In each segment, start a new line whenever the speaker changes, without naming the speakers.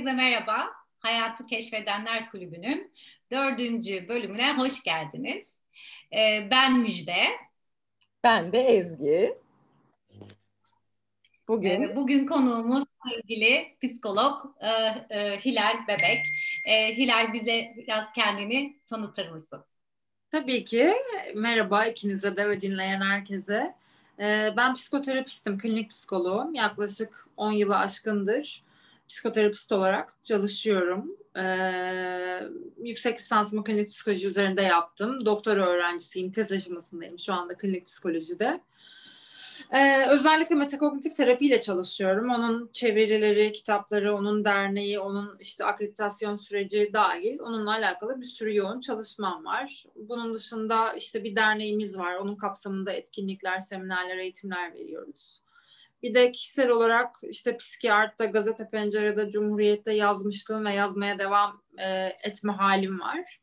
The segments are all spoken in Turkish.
Herkese merhaba. Hayatı Keşfedenler Kulübü'nün dördüncü bölümüne hoş geldiniz. Ee, ben Müjde.
Ben de Ezgi.
Bugün ee, bugün konuğumuz ilgili psikolog e, e, Hilal Bebek. E, Hilal bize biraz kendini tanıtır mısın?
Tabii ki. Merhaba ikinize de ve dinleyen herkese. Ben psikoterapistim, klinik psikoloğum. Yaklaşık 10 yılı aşkındır psikoterapist olarak çalışıyorum. Ee, yüksek lisansımı klinik psikoloji üzerinde yaptım. Doktora öğrencisiyim, tez aşamasındayım şu anda klinik psikolojide. Ee, özellikle metakognitif terapiyle çalışıyorum. Onun çevirileri, kitapları, onun derneği, onun işte akreditasyon süreci dahil onunla alakalı bir sürü yoğun çalışmam var. Bunun dışında işte bir derneğimiz var. Onun kapsamında etkinlikler, seminerler, eğitimler veriyoruz. Bir de kişisel olarak işte Psikiyatr'da, Gazete Pencere'de, Cumhuriyet'te yazmışlığım ve yazmaya devam e, etme halim var.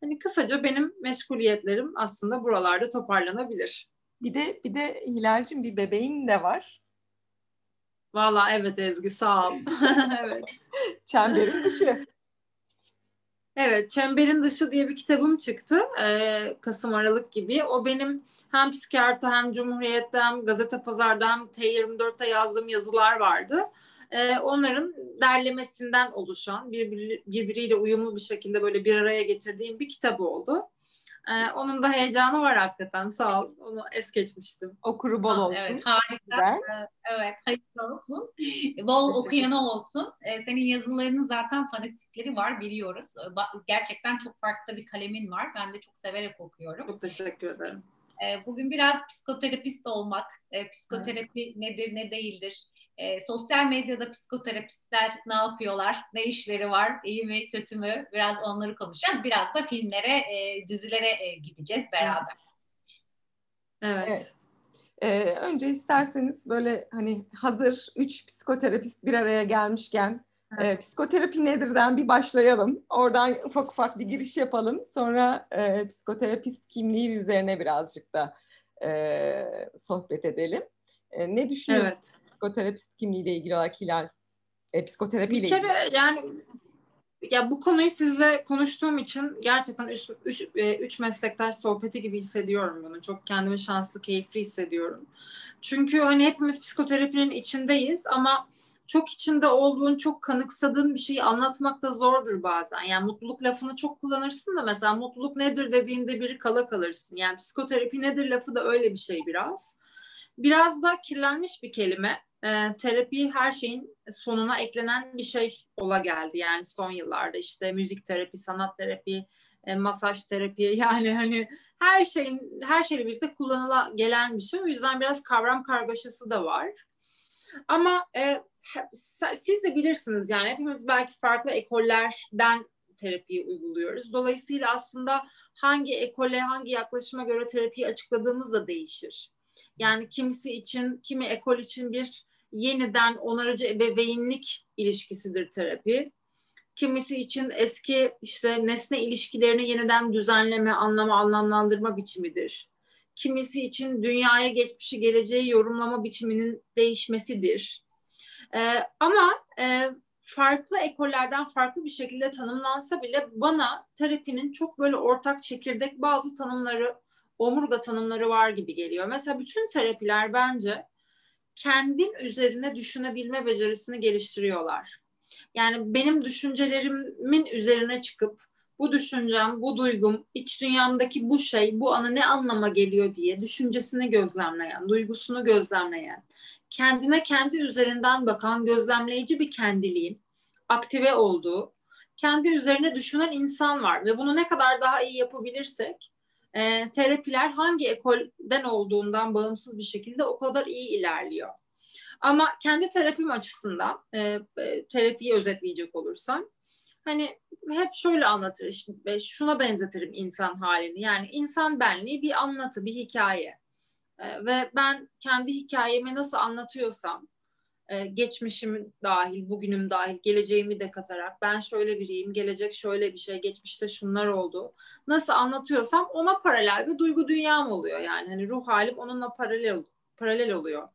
Hani kısaca benim meşguliyetlerim aslında buralarda toparlanabilir.
Bir de bir de Hilal'cim bir bebeğin de var.
Valla evet Ezgi sağ ol. evet.
Çemberin dışı.
Evet, Çemberin Dışı diye bir kitabım çıktı. Ee, Kasım Aralık gibi. O benim hem psikiyatrta hem Cumhuriyet'te hem Gazete Pazar'da hem T24'te yazdığım yazılar vardı. Ee, onların derlemesinden oluşan, birbir, birbiriyle uyumlu bir şekilde böyle bir araya getirdiğim bir kitap oldu. Ee, onun da heyecanı var hakikaten. Sağ ol. Onu es geçmiştim.
Okuru bol olsun.
Evet harika. Güzel. Ee, evet hayırlı olsun. Bol okuyanı olsun. Ee, senin yazılarının zaten fanatikleri var biliyoruz. Gerçekten çok farklı bir kalemin var. Ben de çok severek okuyorum.
Çok teşekkür ederim.
Ee, bugün biraz psikoterapist olmak, e, psikoterapi evet. nedir ne değildir, e, sosyal medyada psikoterapistler ne yapıyorlar, ne işleri var, iyi mi kötü mü biraz onları konuşacağız. Biraz da filmlere, e, dizilere e, gideceğiz beraber.
Evet. evet. Ee, önce isterseniz böyle hani hazır üç psikoterapist bir araya gelmişken e, psikoterapi nedirden bir başlayalım. Oradan ufak ufak bir giriş yapalım. Sonra e, psikoterapist kimliği üzerine birazcık da e, sohbet edelim. E, ne düşünüyorsun? Evet psikoterapist kimliğiyle ilgili olarak Hilal? E, psikoterapiyle ilgili. Bir kere
yani ya bu konuyu sizle konuştuğum için gerçekten üç, üç, e, üç meslektaş sohbeti gibi hissediyorum bunu. Çok kendimi şanslı, keyifli hissediyorum. Çünkü hani hepimiz psikoterapinin içindeyiz ama çok içinde olduğun, çok kanıksadığın bir şeyi anlatmak da zordur bazen. Yani mutluluk lafını çok kullanırsın da mesela mutluluk nedir dediğinde biri kala kalırsın. Yani psikoterapi nedir lafı da öyle bir şey biraz. Biraz da kirlenmiş bir kelime e, terapi her şeyin sonuna eklenen bir şey ola geldi. Yani son yıllarda işte müzik terapi, sanat terapi, e, masaj terapi yani hani her şeyin her şeyle birlikte kullanıla gelen bir şey. O yüzden biraz kavram kargaşası da var. Ama e, siz de bilirsiniz yani hepimiz belki farklı ekollerden terapiyi uyguluyoruz. Dolayısıyla aslında hangi ekole, hangi yaklaşıma göre terapiyi açıkladığımız da değişir. Yani kimisi için, kimi ekol için bir yeniden onarıcı ebeveynlik ilişkisidir terapi. Kimisi için eski işte nesne ilişkilerini yeniden düzenleme, anlama, anlamlandırma biçimidir. Kimisi için dünyaya geçmişi, geleceği yorumlama biçiminin değişmesidir. Ee, ama e, farklı ekollerden farklı bir şekilde tanımlansa bile bana terapinin çok böyle ortak çekirdek bazı tanımları, omurga tanımları var gibi geliyor. Mesela bütün terapiler bence kendin üzerine düşünebilme becerisini geliştiriyorlar. Yani benim düşüncelerimin üzerine çıkıp bu düşüncem, bu duygum, iç dünyamdaki bu şey, bu ana ne anlama geliyor diye düşüncesini gözlemleyen, duygusunu gözlemleyen, kendine kendi üzerinden bakan gözlemleyici bir kendiliğin aktive olduğu, kendi üzerine düşünen insan var ve bunu ne kadar daha iyi yapabilirsek e, terapiler hangi ekolden olduğundan bağımsız bir şekilde o kadar iyi ilerliyor. Ama kendi terapim açısından e, e, terapiyi özetleyecek olursam hani hep şöyle anlatır işte, şuna benzetirim insan halini yani insan benliği bir anlatı bir hikaye e, ve ben kendi hikayemi nasıl anlatıyorsam e, geçmişim dahil, bugünüm dahil, geleceğimi de katarak ben şöyle biriyim, gelecek şöyle bir şey, geçmişte şunlar oldu. Nasıl anlatıyorsam ona paralel bir duygu dünyam oluyor yani. Hani ruh halim onunla paralel paralel oluyor.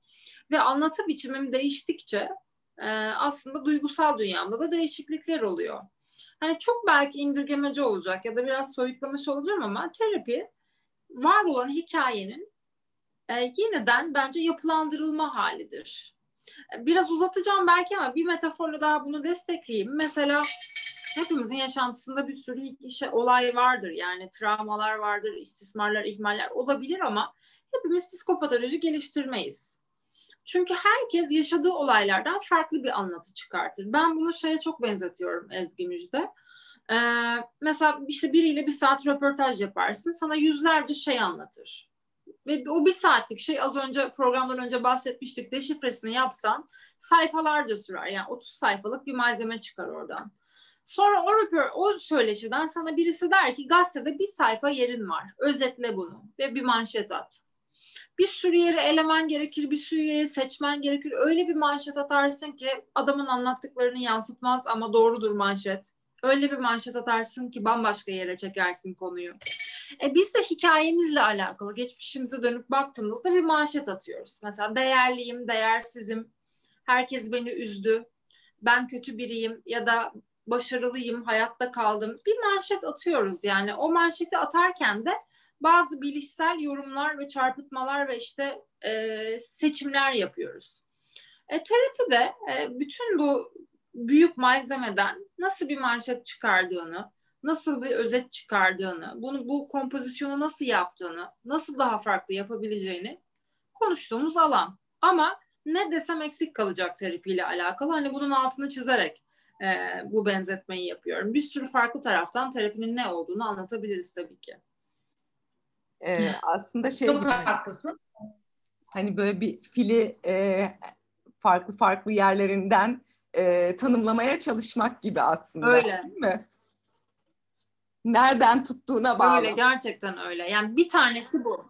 Ve anlatı biçimim değiştikçe e, aslında duygusal dünyamda da değişiklikler oluyor. Hani çok belki indirgemeci olacak ya da biraz soyutlamış olacağım ama terapi var olan hikayenin e, yeniden bence yapılandırılma halidir. Biraz uzatacağım belki ama bir metaforla daha bunu destekleyeyim. Mesela hepimizin yaşantısında bir sürü şey, olay vardır. Yani travmalar vardır, istismarlar, ihmaller olabilir ama hepimiz psikopatoloji geliştirmeyiz. Çünkü herkes yaşadığı olaylardan farklı bir anlatı çıkartır. Ben bunu şeye çok benzetiyorum Ezgi Müjde. Ee, mesela işte biriyle bir saat röportaj yaparsın. Sana yüzlerce şey anlatır. Ve o bir saatlik şey az önce programdan önce bahsetmiştik. Deşifresini yapsan sayfalarca sürer. Yani 30 sayfalık bir malzeme çıkar oradan. Sonra o, röpör, o söyleşiden sana birisi der ki gazetede bir sayfa yerin var. Özetle bunu ve bir manşet at. Bir sürü yeri elemen gerekir, bir sürü yeri seçmen gerekir. Öyle bir manşet atarsın ki adamın anlattıklarını yansıtmaz ama doğrudur manşet. Öyle bir manşet atarsın ki bambaşka yere çekersin konuyu. E biz de hikayemizle alakalı geçmişimize dönüp baktığımızda bir manşet atıyoruz. Mesela değerliyim, değersizim, herkes beni üzdü, ben kötü biriyim ya da başarılıyım, hayatta kaldım. Bir manşet atıyoruz yani. O manşeti atarken de bazı bilişsel yorumlar ve çarpıtmalar ve işte e, seçimler yapıyoruz. E, terapi de e, bütün bu büyük malzemeden nasıl bir manşet çıkardığını, nasıl bir özet çıkardığını, bunu bu kompozisyonu nasıl yaptığını, nasıl daha farklı yapabileceğini konuştuğumuz alan. Ama ne desem eksik kalacak terapiyle alakalı. Hani bunun altını çizerek e, bu benzetmeyi yapıyorum. Bir sürü farklı taraftan terapinin ne olduğunu anlatabiliriz tabii ki.
Ee, aslında şey
Çok haklısın.
Hani böyle bir fili e, farklı farklı yerlerinden e, tanımlamaya çalışmak gibi aslında.
Öyle.
Değil mi? Nereden tuttuğuna bağlı.
Öyle gerçekten öyle. Yani bir tanesi bu.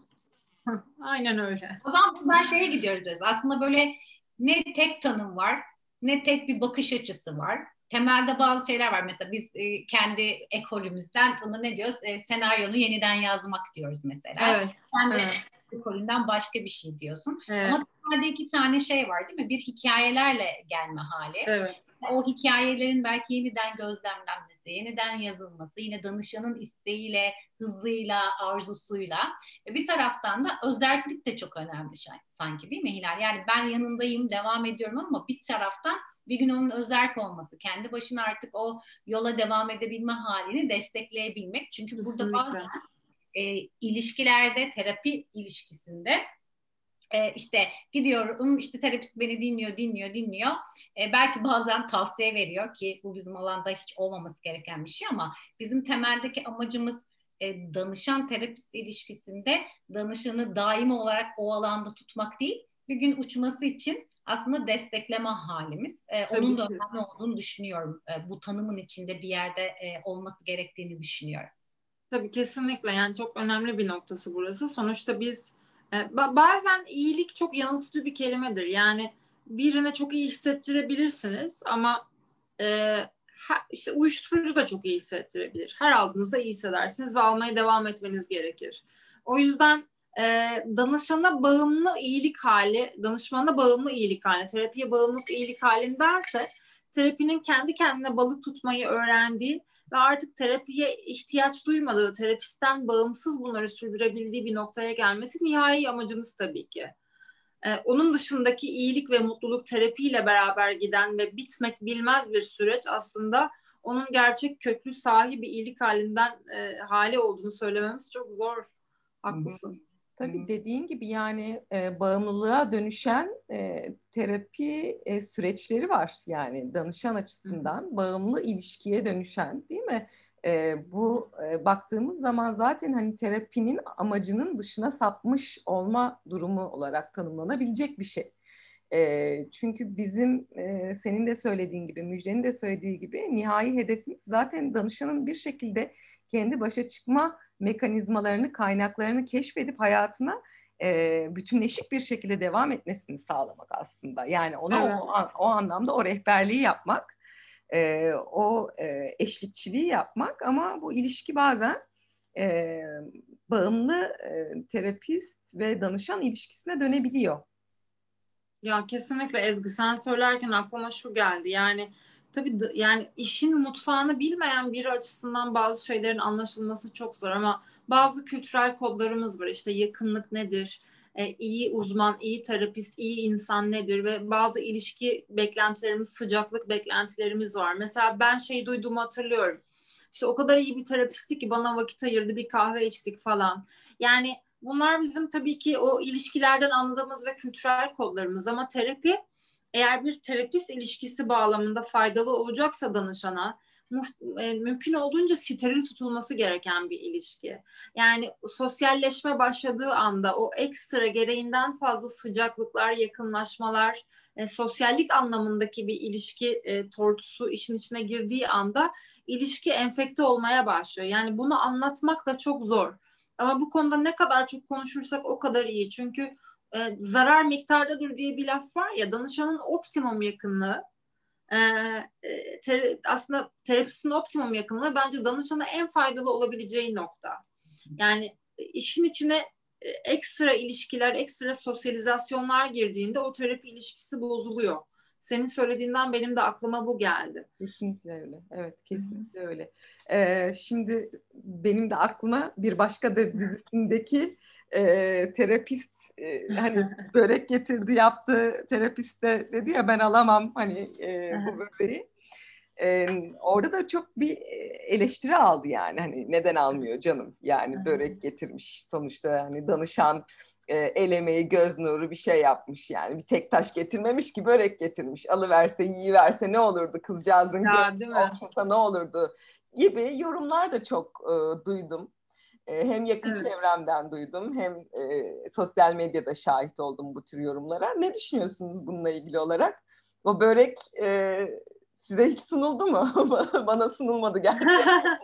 Aynen öyle.
O zaman buradan şeye gidiyoruz biz. Aslında böyle ne tek tanım var, ne tek bir bakış açısı var. Temelde bazı şeyler var. Mesela biz e, kendi ekolümüzden bunu ne diyoruz? E, senaryonu yeniden yazmak diyoruz mesela.
Evet.
Kendi
evet.
ekolünden başka bir şey diyorsun.
Evet.
Ama temelde iki tane şey var değil mi? Bir hikayelerle gelme hali.
Evet.
O hikayelerin belki yeniden gözlemlenmesi, yeniden yazılması, yine danışanın isteğiyle, hızıyla, arzusuyla. Ve bir taraftan da özellik de çok önemli şey, sanki değil mi Hilal? Yani ben yanındayım, devam ediyorum ama bir taraftan bir gün onun özerk olması, kendi başına artık o yola devam edebilme halini destekleyebilmek. Çünkü
Kesinlikle.
burada bazen e, ilişkilerde, terapi ilişkisinde e, işte gidiyorum işte terapist beni dinliyor dinliyor dinliyor e, belki bazen tavsiye veriyor ki bu bizim alanda hiç olmaması gereken bir şey ama bizim temeldeki amacımız e, danışan terapist ilişkisinde danışanı daimi olarak o alanda tutmak değil bir gün uçması için aslında destekleme halimiz. E, onun da önemli olduğunu düşünüyorum. E, bu tanımın içinde bir yerde e, olması gerektiğini düşünüyorum.
Tabii kesinlikle yani çok önemli bir noktası burası. Sonuçta biz bazen iyilik çok yanıltıcı bir kelimedir. Yani birine çok iyi hissettirebilirsiniz ama e, işte uyuşturucu da çok iyi hissettirebilir. Her aldığınızda iyi hissedersiniz ve almaya devam etmeniz gerekir. O yüzden e, danışana bağımlı iyilik hali, danışmana bağımlı iyilik hali, terapiye bağımlılık iyilik halindense terapinin kendi kendine balık tutmayı öğrendiği ve artık terapiye ihtiyaç duymadığı, terapisten bağımsız bunları sürdürebildiği bir noktaya gelmesi nihai amacımız tabii ki. Ee, onun dışındaki iyilik ve mutluluk terapiyle beraber giden ve bitmek bilmez bir süreç aslında onun gerçek köklü sahibi iyilik halinden e, hali olduğunu söylememiz çok zor. Haklısın.
Tabii dediğin gibi yani e, bağımlılığa dönüşen e, terapi e, süreçleri var. Yani danışan açısından bağımlı ilişkiye dönüşen değil mi? E, bu e, baktığımız zaman zaten hani terapinin amacının dışına sapmış olma durumu olarak tanımlanabilecek bir şey. E, çünkü bizim e, senin de söylediğin gibi, Müjde'nin de söylediği gibi nihai hedefimiz zaten danışanın bir şekilde kendi başa çıkma mekanizmalarını, kaynaklarını keşfedip hayatına e, bütünleşik bir şekilde devam etmesini sağlamak aslında. Yani ona
Evet.
o, o anlamda o rehberliği yapmak, e, o e, eşlikçiliği yapmak ama bu ilişki bazen e, bağımlı e, terapist ve danışan ilişkisine dönebiliyor.
Ya kesinlikle Ezgi sen söylerken aklıma şu geldi. Yani tabii yani işin mutfağını bilmeyen biri açısından bazı şeylerin anlaşılması çok zor ama bazı kültürel kodlarımız var. İşte yakınlık nedir? E, iyi uzman, iyi terapist, iyi insan nedir ve bazı ilişki beklentilerimiz, sıcaklık beklentilerimiz var. Mesela ben şey duyduğumu hatırlıyorum. İşte o kadar iyi bir terapisti ki bana vakit ayırdı, bir kahve içtik falan. Yani bunlar bizim tabii ki o ilişkilerden anladığımız ve kültürel kodlarımız ama terapi eğer bir terapist ilişkisi bağlamında faydalı olacaksa danışana e, mümkün olduğunca steril tutulması gereken bir ilişki. Yani sosyalleşme başladığı anda o ekstra gereğinden fazla sıcaklıklar, yakınlaşmalar, e, sosyallik anlamındaki bir ilişki e, tortusu işin içine girdiği anda ilişki enfekte olmaya başlıyor. Yani bunu anlatmak da çok zor. Ama bu konuda ne kadar çok konuşursak o kadar iyi. Çünkü e, zarar miktardadır diye bir laf var ya danışanın optimum yakınlığı e, e, ter, aslında terapistin optimum yakınlığı bence danışana en faydalı olabileceği nokta. Yani işin içine e, ekstra ilişkiler, ekstra sosyalizasyonlar girdiğinde o terapi ilişkisi bozuluyor. Senin söylediğinden benim de aklıma bu geldi.
Kesinlikle öyle. Evet, kesinlikle öyle. Ee, şimdi benim de aklıma bir başka da dizisindeki e, terapist e, hani börek getirdi yaptı terapist de dedi ya ben alamam hani e, bu böreği. E, orada da çok bir eleştiri aldı yani hani neden almıyor canım? Yani börek getirmiş sonuçta hani danışan e, el emeği göz nuru bir şey yapmış yani. Bir tek taş getirmemiş ki börek getirmiş. Alıverse yiyiverse ne olurdu? Kızcağızın ya, okşasa ne olurdu? Gibi yorumlar da çok e, duydum hem yakın evet. çevremden duydum hem e, sosyal medyada şahit oldum bu tür yorumlara. Ne düşünüyorsunuz bununla ilgili olarak? O börek e, size hiç sunuldu mu? Bana sunulmadı gerçekten.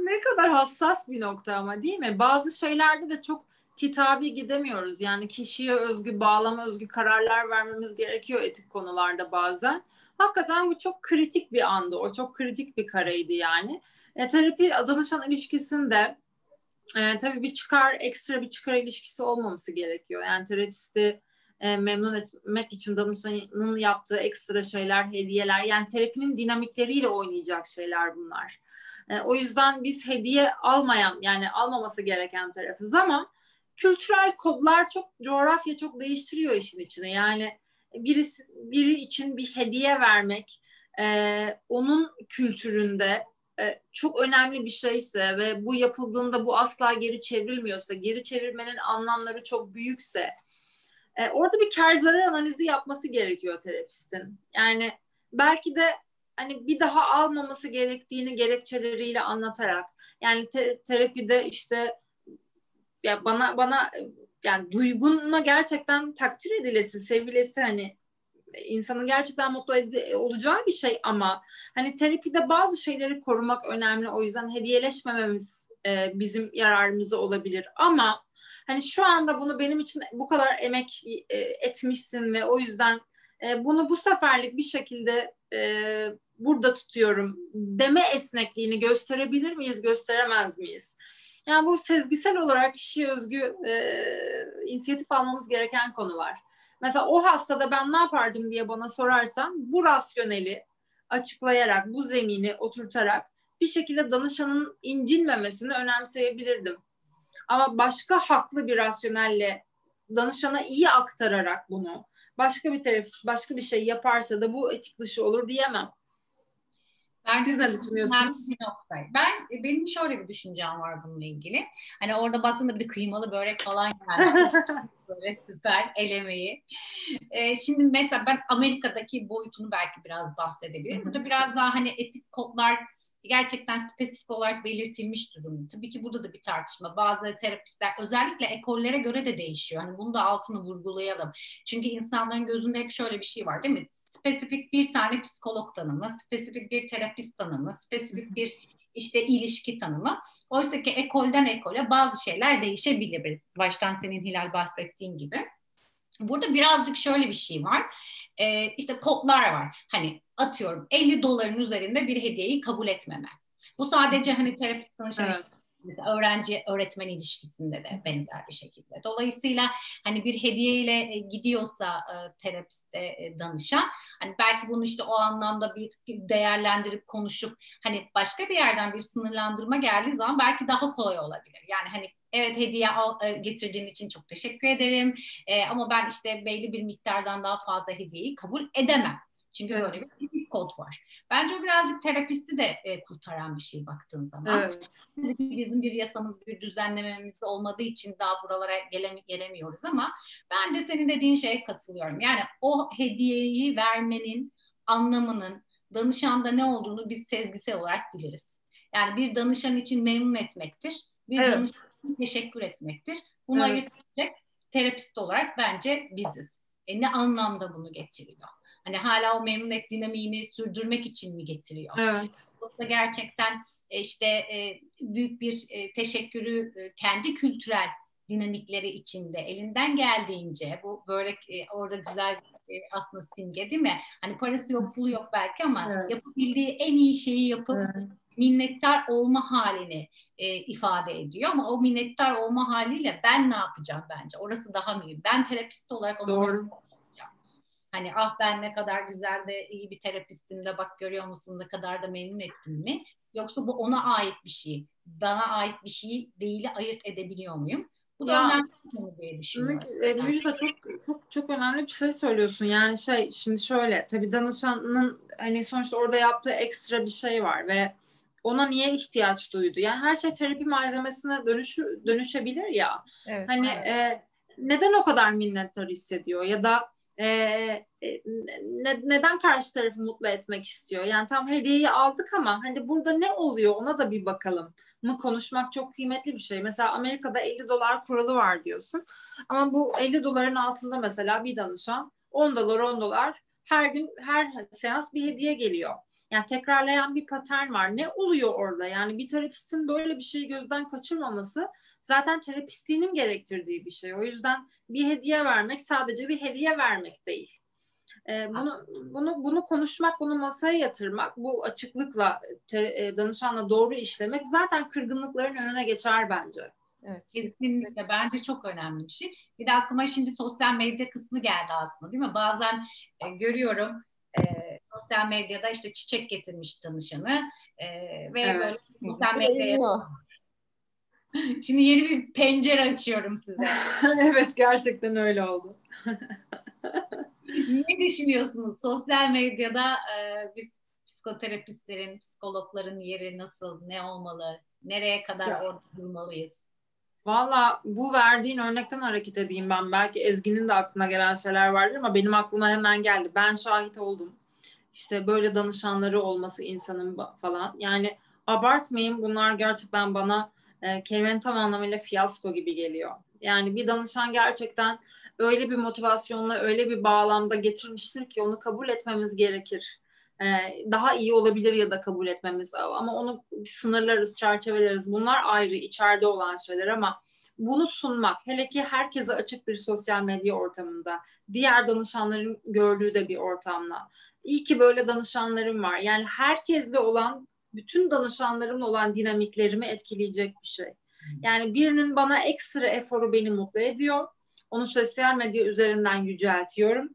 ne kadar hassas bir nokta ama değil mi? Bazı şeylerde de çok kitabi gidemiyoruz. Yani kişiye özgü, bağlama özgü kararlar vermemiz gerekiyor etik konularda bazen. Hakikaten bu çok kritik bir andı. O çok kritik bir kareydi yani. E, terapi danışan ilişkisinde e, tabii bir çıkar, ekstra bir çıkar ilişkisi olmaması gerekiyor. Yani terapisti e, memnun etmek için danışanın yaptığı ekstra şeyler, hediyeler, yani terapinin dinamikleriyle oynayacak şeyler bunlar. E, o yüzden biz hediye almayan, yani almaması gereken tarafız ama kültürel kodlar çok, coğrafya çok değiştiriyor işin içine. Yani birisi, biri için bir hediye vermek, e, onun kültüründe çok önemli bir şeyse ve bu yapıldığında bu asla geri çevrilmiyorsa, geri çevirmenin anlamları çok büyükse e, orada bir kar zarar analizi yapması gerekiyor terapistin. Yani belki de hani bir daha almaması gerektiğini gerekçeleriyle anlatarak yani te- terapide işte ya bana bana yani duyguna gerçekten takdir edilesi, sevilesi hani insanın gerçekten mutlu ed- olacağı bir şey ama hani terapide bazı şeyleri korumak önemli. O yüzden hediyeleşmememiz e, bizim yararımıza olabilir. Ama hani şu anda bunu benim için bu kadar emek e, etmişsin ve o yüzden e, bunu bu seferlik bir şekilde e, burada tutuyorum deme esnekliğini gösterebilir miyiz, gösteremez miyiz? Yani bu sezgisel olarak kişiye özgü e, inisiyatif almamız gereken konular. Mesela o hastada ben ne yapardım diye bana sorarsan bu rasyoneli açıklayarak, bu zemini oturtarak bir şekilde danışanın incinmemesini önemseyebilirdim. Ama başka haklı bir rasyonelle danışana iyi aktararak bunu başka bir terapist başka bir şey yaparsa da bu etik dışı olur diyemem.
Bence Siz ne düşünüyorsunuz? Ben benim şöyle bir düşüncem var bununla ilgili. Hani orada baktığımda bir de kıymalı börek falan geldi. Böyle süper elemeyi. Ee, şimdi mesela ben Amerika'daki boyutunu belki biraz bahsedebilirim. Burada biraz daha hani etik kodlar gerçekten spesifik olarak belirtilmiş durumda. Tabii ki burada da bir tartışma. Bazı terapistler özellikle ekollere göre de değişiyor. Hani bunu da altını vurgulayalım. Çünkü insanların gözünde hep şöyle bir şey var değil mi? spesifik bir tane psikolog tanımı, spesifik bir terapist tanımı, spesifik bir işte ilişki tanımı. Oysa ki ekolden ekole bazı şeyler değişebilir. Baştan senin Hilal bahsettiğin gibi. Burada birazcık şöyle bir şey var. Ee, işte kodlar var. Hani atıyorum 50 doların üzerinde bir hediyeyi kabul etmeme. Bu sadece hani terapist danışan evet. Mesela öğrenci öğretmen ilişkisinde de benzer bir şekilde. Dolayısıyla hani bir hediye ile gidiyorsa e, terapiste e, danışan hani belki bunu işte o anlamda bir değerlendirip konuşup hani başka bir yerden bir sınırlandırma geldiği zaman belki daha kolay olabilir. Yani hani evet hediye al, e, getirdiğin için çok teşekkür ederim e, ama ben işte belli bir miktardan daha fazla hediyeyi kabul edemem çünkü evet. böyle bir kod var. Bence o birazcık terapisti de e, kurtaran bir şey baktığın zaman. Evet. Bizim bir yasamız, bir düzenlememiz olmadığı için daha buralara gelemi gelemiyoruz ama ben de senin dediğin şeye katılıyorum. Yani o hediyeyi vermenin anlamının danışanda ne olduğunu biz sezgisel olarak biliriz. Yani bir danışan için memnun etmektir. Bir evet. danışan için teşekkür etmektir. Buna evet. getirecek terapist olarak bence biziz. E ne anlamda bunu getiriyor? Hani hala o memnuniyet dinamiğini sürdürmek için mi getiriyor?
Evet.
Yoksa gerçekten e, işte e, büyük bir e, teşekkürü kendi kültürel dinamikleri içinde elinden geldiğince bu börek orada güzel aslında simge değil mi? Hani parası yok pulu yok belki ama evet. yapabildiği en iyi şeyi yapıp evet. minnettar olma halini e, ifade ediyor ama o minnettar olma haliyle ben ne yapacağım bence? Orası daha mühim. Ben terapist olarak onu Doğru. nasıl Hani ah ben ne kadar güzel de iyi bir terapistim de bak görüyor musun ne kadar da memnun ettim mi? Yoksa bu ona ait bir şey. Bana ait bir şey değil ayırt edebiliyor muyum? Bu da ya, önemli bir konu diye düşünüyorum.
Müjde çok çok çok önemli bir şey söylüyorsun. Yani şey şimdi şöyle tabii danışanın hani sonuçta orada yaptığı ekstra bir şey var ve ona niye ihtiyaç duydu? Yani her şey terapi malzemesine dönüşü, dönüşebilir ya. Evet, hani evet. E, neden o kadar minnettar hissediyor ya da e, ne, neden karşı tarafı mutlu etmek istiyor? Yani tam hediyeyi aldık ama hani burada ne oluyor ona da bir bakalım mı konuşmak çok kıymetli bir şey. Mesela Amerika'da 50 dolar kuralı var diyorsun. Ama bu 50 doların altında mesela bir danışan 10 dolar 10 dolar her gün her seans bir hediye geliyor. Yani tekrarlayan bir patern var. Ne oluyor orada? Yani bir terapistin böyle bir şeyi gözden kaçırmaması zaten terapistliğinin gerektirdiği bir şey. O yüzden bir hediye vermek sadece bir hediye vermek değil. Ee, bunu bunu bunu konuşmak, bunu masaya yatırmak, bu açıklıkla te, e, danışanla doğru işlemek zaten kırgınlıkların önüne geçer bence.
Evet, kesinlikle. Bence çok önemli bir şey. Bir de aklıma şimdi sosyal medya kısmı geldi aslında değil mi? Bazen e, görüyorum e, sosyal medyada işte çiçek getirmiş danışanı e, ve evet. böyle sosyal medyaya Şimdi yeni bir pencere açıyorum size.
evet gerçekten öyle oldu.
ne düşünüyorsunuz? Sosyal medyada e, biz psikoterapistlerin, psikologların yeri nasıl, ne olmalı, nereye kadar ya. orada durmalıyız?
Valla bu verdiğin örnekten hareket edeyim ben. Belki Ezgi'nin de aklına gelen şeyler vardır ama benim aklıma hemen geldi. Ben şahit oldum. İşte böyle danışanları olması insanın falan. Yani abartmayın bunlar gerçekten bana e, kelimenin tam anlamıyla fiyasko gibi geliyor. Yani bir danışan gerçekten öyle bir motivasyonla, öyle bir bağlamda getirmiştir ki onu kabul etmemiz gerekir. E, daha iyi olabilir ya da kabul etmemiz ama onu sınırlarız, çerçeveleriz. Bunlar ayrı, içeride olan şeyler ama bunu sunmak, hele ki herkese açık bir sosyal medya ortamında, diğer danışanların gördüğü de bir ortamda. İyi ki böyle danışanlarım var. Yani herkesle olan bütün danışanlarımla olan dinamiklerimi etkileyecek bir şey. Yani birinin bana ekstra eforu beni mutlu ediyor. Onu sosyal medya üzerinden yüceltiyorum.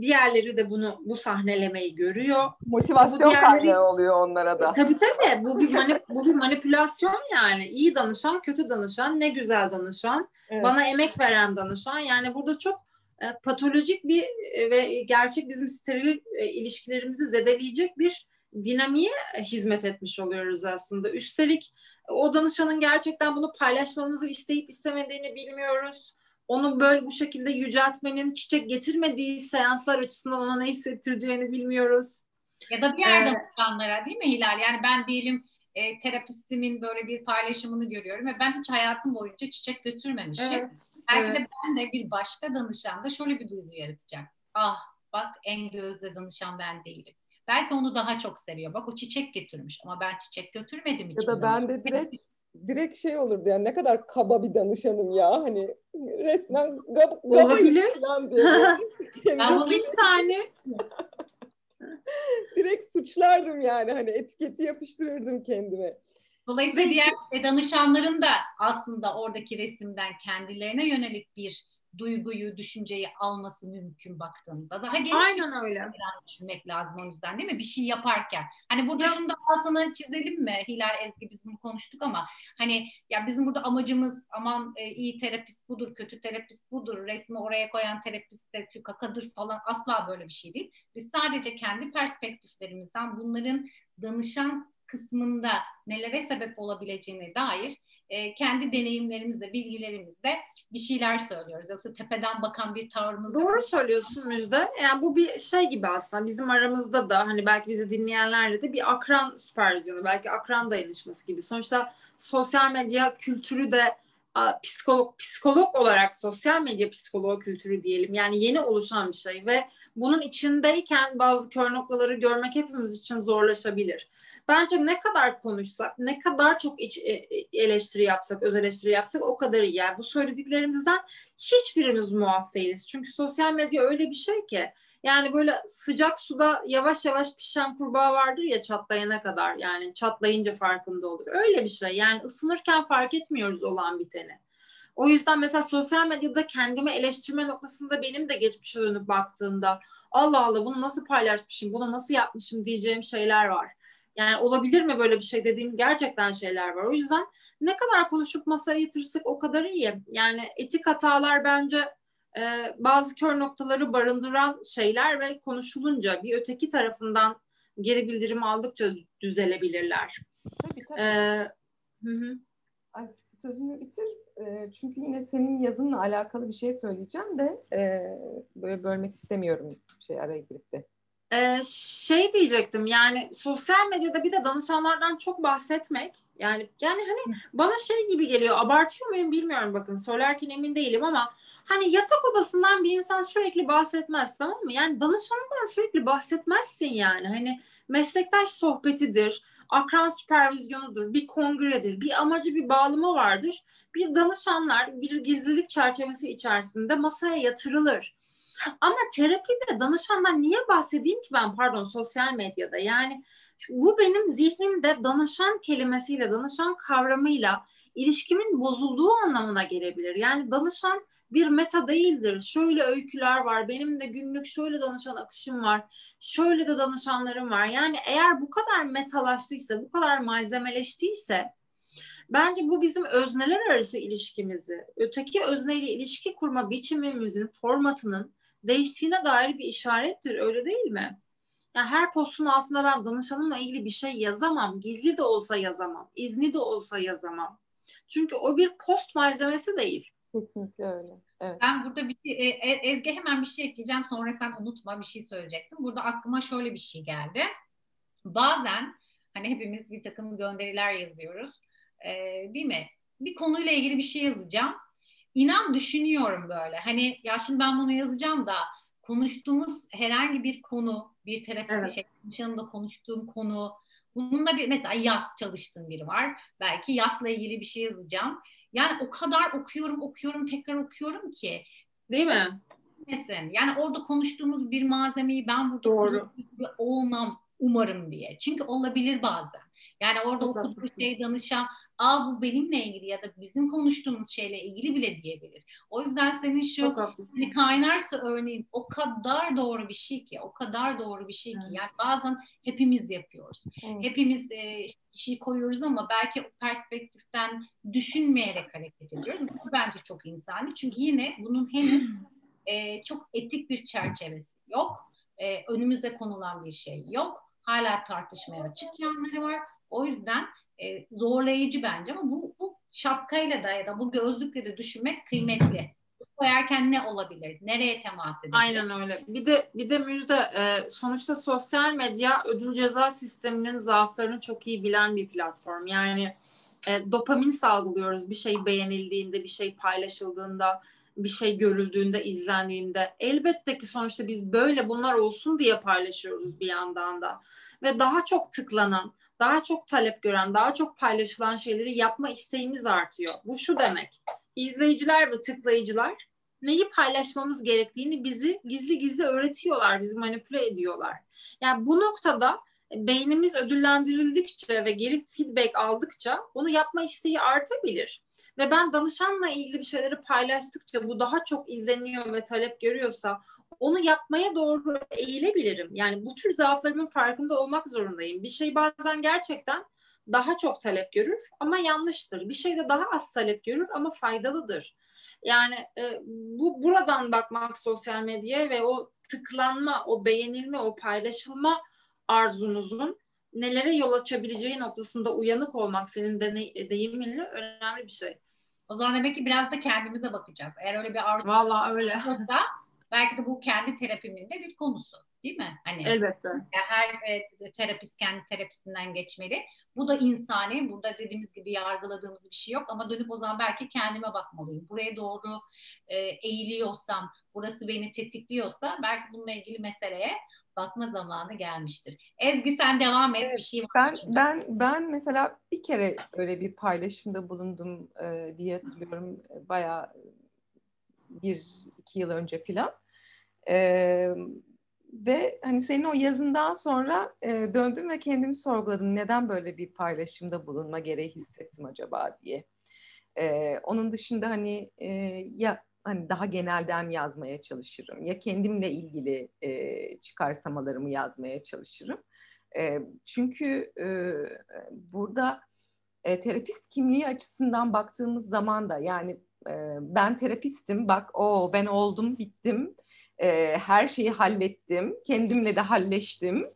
Diğerleri de bunu bu sahnelemeyi görüyor.
Motivasyon diğerleri, kaynağı oluyor onlara da.
Tabii tabii. Bu bir manip, bu bir manipülasyon yani. İyi danışan, kötü danışan, ne güzel danışan, evet. bana emek veren danışan. Yani burada çok e, patolojik bir e, ve gerçek bizim steril e, ilişkilerimizi zedeleyecek bir dinamiğe hizmet etmiş oluyoruz aslında. Üstelik o danışanın gerçekten bunu paylaşmamızı isteyip istemediğini bilmiyoruz. Onu böyle bu şekilde yüceltmenin çiçek getirmediği seanslar açısından ona ne hissettireceğini bilmiyoruz.
Ya da diğer ee, danışanlara değil mi Hilal? Yani ben diyelim e, terapistimin böyle bir paylaşımını görüyorum ve ben hiç hayatım boyunca çiçek götürmemişim. Evet, Belki evet. de ben de bir başka danışanda şöyle bir duygu yaratacak. Ah bak en gözde danışan ben değilim. Belki onu daha çok seviyor. Bak o çiçek getirmiş ama ben çiçek götürmedim
hiç. Ya da ben de direkt direkt şey olurdu yani ne kadar kaba bir danışanım ya hani resmen gab,
olabilir falan diye. ben
bunu insani
direkt suçlardım yani hani etiketi yapıştırırdım kendime.
Dolayısıyla diğer danışanların da aslında oradaki resimden kendilerine yönelik bir duyguyu, düşünceyi alması mümkün baktığımızda. Daha geniş
Aynen öyle.
düşünmek lazım o yüzden değil mi? Bir şey yaparken. Hani burada şunu da altını çizelim mi? Hilal Ezgi biz bunu konuştuk ama hani ya bizim burada amacımız aman e, iyi terapist budur, kötü terapist budur, resmi oraya koyan terapist de kakadır falan asla böyle bir şey değil. Biz sadece kendi perspektiflerimizden bunların danışan kısmında nelere sebep olabileceğine dair e, kendi deneyimlerimizle, bilgilerimizle bir şeyler söylüyoruz. Yoksa tepeden bakan bir tavrımız
Doğru söylüyorsun Müjde. Yani bu bir şey gibi aslında bizim aramızda da hani belki bizi dinleyenlerle de bir akran süpervizyonu, belki akran dayanışması gibi. Sonuçta sosyal medya kültürü de psikolog psikolog olarak sosyal medya psikoloğu kültürü diyelim. Yani yeni oluşan bir şey ve bunun içindeyken bazı kör noktaları görmek hepimiz için zorlaşabilir. Bence ne kadar konuşsak, ne kadar çok iç e, e, eleştiri yapsak, öz eleştiri yapsak o kadar iyi. Yani bu söylediklerimizden hiçbirimiz muaf değiliz. Çünkü sosyal medya öyle bir şey ki yani böyle sıcak suda yavaş yavaş pişen kurbağa vardır ya çatlayana kadar. Yani çatlayınca farkında olur. Öyle bir şey. Yani ısınırken fark etmiyoruz olan biteni. O yüzden mesela sosyal medyada kendimi eleştirme noktasında benim de geçmişe dönüp baktığımda Allah Allah bunu nasıl paylaşmışım, bunu nasıl yapmışım diyeceğim şeyler var. Yani olabilir mi böyle bir şey dediğim gerçekten şeyler var. O yüzden ne kadar konuşup masaya yatırsak o kadar iyi. Yani etik hatalar bence e, bazı kör noktaları barındıran şeyler ve konuşulunca bir öteki tarafından geri bildirim aldıkça düzelebilirler.
Tabii tabii. Ee, hı hı. Ay, sözünü bitir. E, çünkü yine senin yazınla alakalı bir şey söyleyeceğim de e, böyle bölmek istemiyorum şey araya girip de.
Ee, şey diyecektim yani sosyal medyada bir de danışanlardan çok bahsetmek yani yani hani bana şey gibi geliyor abartıyor muyum bilmiyorum bakın söylerken emin değilim ama hani yatak odasından bir insan sürekli bahsetmez tamam mı? Yani danışanından sürekli bahsetmezsin yani hani meslektaş sohbetidir akran süpervizyonudur, bir kongredir, bir amacı bir bağlama vardır. Bir danışanlar bir gizlilik çerçevesi içerisinde masaya yatırılır. Ama terapide danışandan niye bahsedeyim ki ben pardon sosyal medyada yani bu benim zihnimde danışan kelimesiyle danışan kavramıyla ilişkimin bozulduğu anlamına gelebilir. Yani danışan bir meta değildir. Şöyle öyküler var. Benim de günlük şöyle danışan akışım var. Şöyle de danışanlarım var. Yani eğer bu kadar metalaştıysa, bu kadar malzemeleştiyse bence bu bizim özneler arası ilişkimizi, öteki özneyle ilişki kurma biçimimizin, formatının değiştiğine dair bir işarettir öyle değil mi? Yani her postun altına ben danışanımla ilgili bir şey yazamam. Gizli de olsa yazamam. izni de olsa yazamam. Çünkü o bir post malzemesi değil.
Kesinlikle öyle. Evet.
Ben burada bir şey, e, e, Ezgi hemen bir şey ekleyeceğim sonra sen unutma bir şey söyleyecektim. Burada aklıma şöyle bir şey geldi. Bazen hani hepimiz bir takım gönderiler yazıyoruz. Ee, değil mi? Bir konuyla ilgili bir şey yazacağım inan düşünüyorum böyle. Hani ya şimdi ben bunu yazacağım da konuştuğumuz herhangi bir konu, bir terapi evet. şey, konuşanımda konuştuğum konu, bununla bir mesela yaz çalıştığım biri var. Belki yasla ilgili bir şey yazacağım. Yani o kadar okuyorum, okuyorum, tekrar okuyorum ki.
Değil mi?
Yani orada konuştuğumuz bir malzemeyi ben burada Doğru. olmam umarım diye. Çünkü olabilir bazen. Yani orada Çok okuduğu şey danışan, aa bu benimle ilgili ya da bizim konuştuğumuz şeyle ilgili bile diyebilir. O yüzden senin şu hani kaynarsa örneğin o kadar doğru bir şey ki, o kadar doğru bir şey ki. Yani bazen hepimiz yapıyoruz. Evet. Hepimiz e, şey koyuyoruz ama belki o perspektiften düşünmeyerek hareket ediyoruz. Bu bence çok insani. Çünkü yine bunun henüz e, çok etik bir çerçevesi yok. E, önümüze konulan bir şey yok hala tartışmaya açık yanları var. O yüzden e, zorlayıcı bence ama bu, bu şapkayla da ya da bu gözlükle de düşünmek kıymetli. Koyarken ne olabilir? Nereye temas edebilir?
Aynen öyle. Bir de bir de müjde e, sonuçta sosyal medya ödül ceza sisteminin zaaflarını çok iyi bilen bir platform. Yani e, dopamin salgılıyoruz bir şey beğenildiğinde, bir şey paylaşıldığında bir şey görüldüğünde, izlendiğinde elbette ki sonuçta biz böyle bunlar olsun diye paylaşıyoruz bir yandan da. Ve daha çok tıklanan, daha çok talep gören, daha çok paylaşılan şeyleri yapma isteğimiz artıyor. Bu şu demek. İzleyiciler ve tıklayıcılar neyi paylaşmamız gerektiğini bizi gizli gizli öğretiyorlar, bizi manipüle ediyorlar. Yani bu noktada beynimiz ödüllendirildikçe ve geri feedback aldıkça onu yapma isteği artabilir. Ve ben danışanla ilgili bir şeyleri paylaştıkça bu daha çok izleniyor ve talep görüyorsa onu yapmaya doğru eğilebilirim. Yani bu tür zaaflarımın farkında olmak zorundayım. Bir şey bazen gerçekten daha çok talep görür ama yanlıştır. Bir şey de daha az talep görür ama faydalıdır. Yani e, bu buradan bakmak sosyal medyaya ve o tıklanma, o beğenilme, o paylaşılma arzunuzun nelere yol açabileceği noktasında uyanık olmak senin deney, deyiminle önemli bir şey.
O zaman demek ki biraz da kendimize bakacağız. Eğer öyle bir arzu
Vallahi öyle.
olsa belki de bu kendi terapimin de bir konusu. Değil mi?
Hani Elbette.
Her e, terapist kendi terapisinden geçmeli. Bu da insani. Burada dediğimiz gibi yargıladığımız bir şey yok ama dönüp o zaman belki kendime bakmalıyım. Buraya doğru e, eğiliyorsam, burası beni tetikliyorsa belki bununla ilgili meseleye bakma zamanı gelmiştir. Ezgi sen devam et evet, bir şey var.
Ben içinde. ben ben mesela bir kere öyle bir paylaşımda bulundum e, diye hatırlıyorum. Bayağı bir iki yıl önce filan. E, ve hani senin o yazından sonra e, döndüm ve kendimi sorguladım. Neden böyle bir paylaşımda bulunma gereği hissettim acaba diye. E, onun dışında hani e, ya hani daha genelden yazmaya çalışırım ya kendimle ilgili e, çıkarsamalarımı yazmaya çalışırım. E, çünkü e, burada e, terapist kimliği açısından baktığımız zaman da yani e, ben terapistim bak o ben oldum bittim e, her şeyi hallettim, kendimle de halleştim.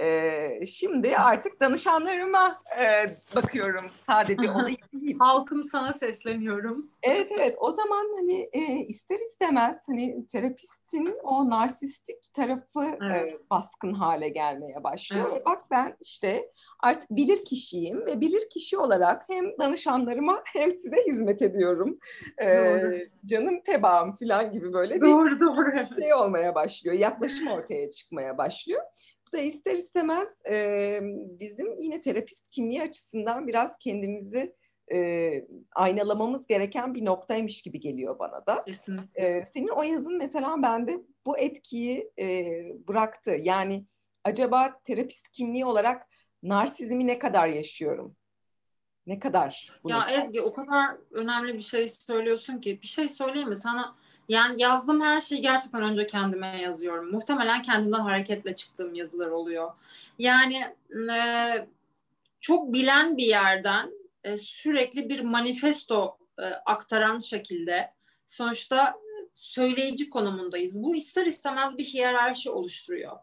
E, şimdi artık danışanlarıma e, bakıyorum sadece ona.
Halkım sana sesleniyorum.
Evet evet o zaman hani e, ister istemez hani terapistin o narsistik tarafı evet. e, baskın hale gelmeye başlıyor. Evet. Bak ben işte artık bilir kişiyim ve bilir kişi olarak hem danışanlarıma hem size hizmet ediyorum. Ee, canım tebaam falan gibi böyle
doğru, bir doğru.
şey olmaya başlıyor. Yaklaşım ortaya çıkmaya başlıyor. Bu da ister istemez e, bizim yine terapist kimliği açısından biraz kendimizi e, aynalamamız gereken bir noktaymış gibi geliyor bana da.
Kesinlikle.
E, senin o yazın mesela bende bu etkiyi e, bıraktı. Yani acaba terapist kimliği olarak narsizmi ne kadar yaşıyorum? Ne kadar?
Ya yaşıyorum? Ezgi o kadar önemli bir şey söylüyorsun ki bir şey söyleyeyim mi sana? Yani yazdığım her şeyi gerçekten önce kendime yazıyorum. Muhtemelen kendimden hareketle çıktığım yazılar oluyor. Yani e, çok bilen bir yerden e, sürekli bir manifesto e, aktaran şekilde sonuçta söyleyici konumundayız. Bu ister istemez bir hiyerarşi oluşturuyor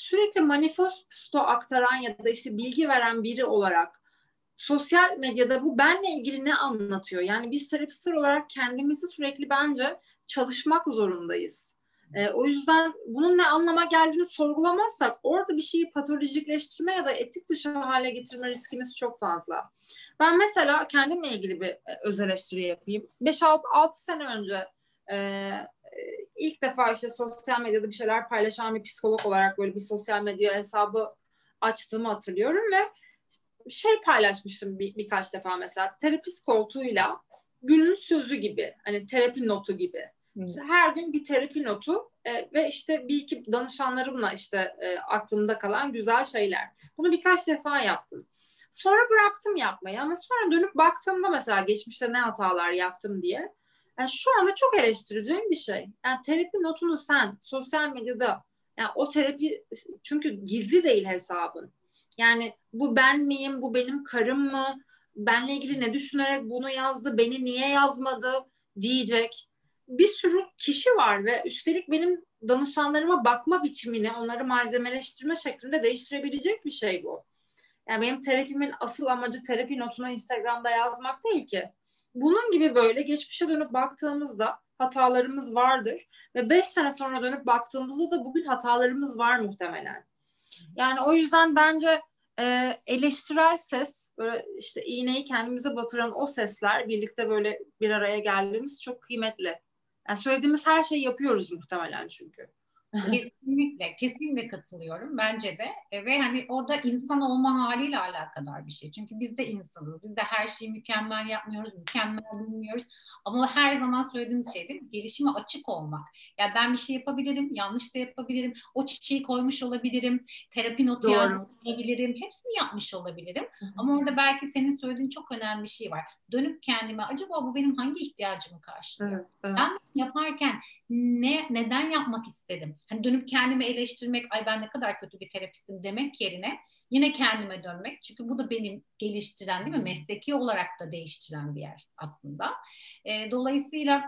sürekli manifesto aktaran ya da işte bilgi veren biri olarak sosyal medyada bu benle ilgili ne anlatıyor? Yani biz terapistler olarak kendimizi sürekli bence çalışmak zorundayız. E, o yüzden bunun ne anlama geldiğini sorgulamazsak orada bir şeyi patolojikleştirme ya da etik dışı hale getirme riskimiz çok fazla. Ben mesela kendimle ilgili bir e, öz eleştiri yapayım. 5-6 sene önce e, ilk defa işte sosyal medyada bir şeyler paylaşan bir psikolog olarak böyle bir sosyal medya hesabı açtığımı hatırlıyorum ve şey paylaşmıştım bir, birkaç defa mesela terapist koltuğuyla günün sözü gibi hani terapi notu gibi. İşte her gün bir terapi notu e, ve işte bir iki danışanlarımla işte e, aklımda kalan güzel şeyler. Bunu birkaç defa yaptım. Sonra bıraktım yapmayı ama sonra dönüp baktığımda mesela geçmişte ne hatalar yaptım diye yani şu anda çok eleştireceğim bir şey. Yani terapi notunu sen sosyal medyada yani o terapi çünkü gizli değil hesabın. Yani bu ben miyim, bu benim karım mı? Benle ilgili ne düşünerek bunu yazdı, beni niye yazmadı diyecek bir sürü kişi var ve üstelik benim danışanlarıma bakma biçimini, onları malzemeleştirme şeklinde değiştirebilecek bir şey bu. Yani benim terapimin asıl amacı terapi notunu Instagram'da yazmak değil ki. Bunun gibi böyle geçmişe dönüp baktığımızda hatalarımız vardır ve beş sene sonra dönüp baktığımızda da bugün hatalarımız var muhtemelen. Yani o yüzden bence e, eleştirel ses, böyle işte iğneyi kendimize batıran o sesler birlikte böyle bir araya geldiğimiz çok kıymetli. Yani söylediğimiz her şeyi yapıyoruz muhtemelen çünkü.
Kesinlikle, kesinlikle katılıyorum bence de. E, ve hani o da insan olma haliyle alakadar bir şey. Çünkü biz de insanız. Biz de her şeyi mükemmel yapmıyoruz, mükemmel bilmiyoruz. Ama her zaman söylediğimiz şey değil mi? Gelişime açık olmak. Yani ben bir şey yapabilirim, yanlış da yapabilirim. O çiçeği koymuş olabilirim, terapi notu yazmış olabilirim. Hepsini yapmış olabilirim. Hı-hı. Ama orada belki senin söylediğin çok önemli bir şey var. Dönüp kendime acaba bu benim hangi ihtiyacımı karşılıyor? Evet, evet. Ben yaparken ne neden yapmak istedim? Hani dönüp kendimi eleştirmek, ay ben ne kadar kötü bir terapistim demek yerine yine kendime dönmek. Çünkü bu da benim geliştiren değil mi? Mesleki olarak da değiştiren bir yer aslında. E, dolayısıyla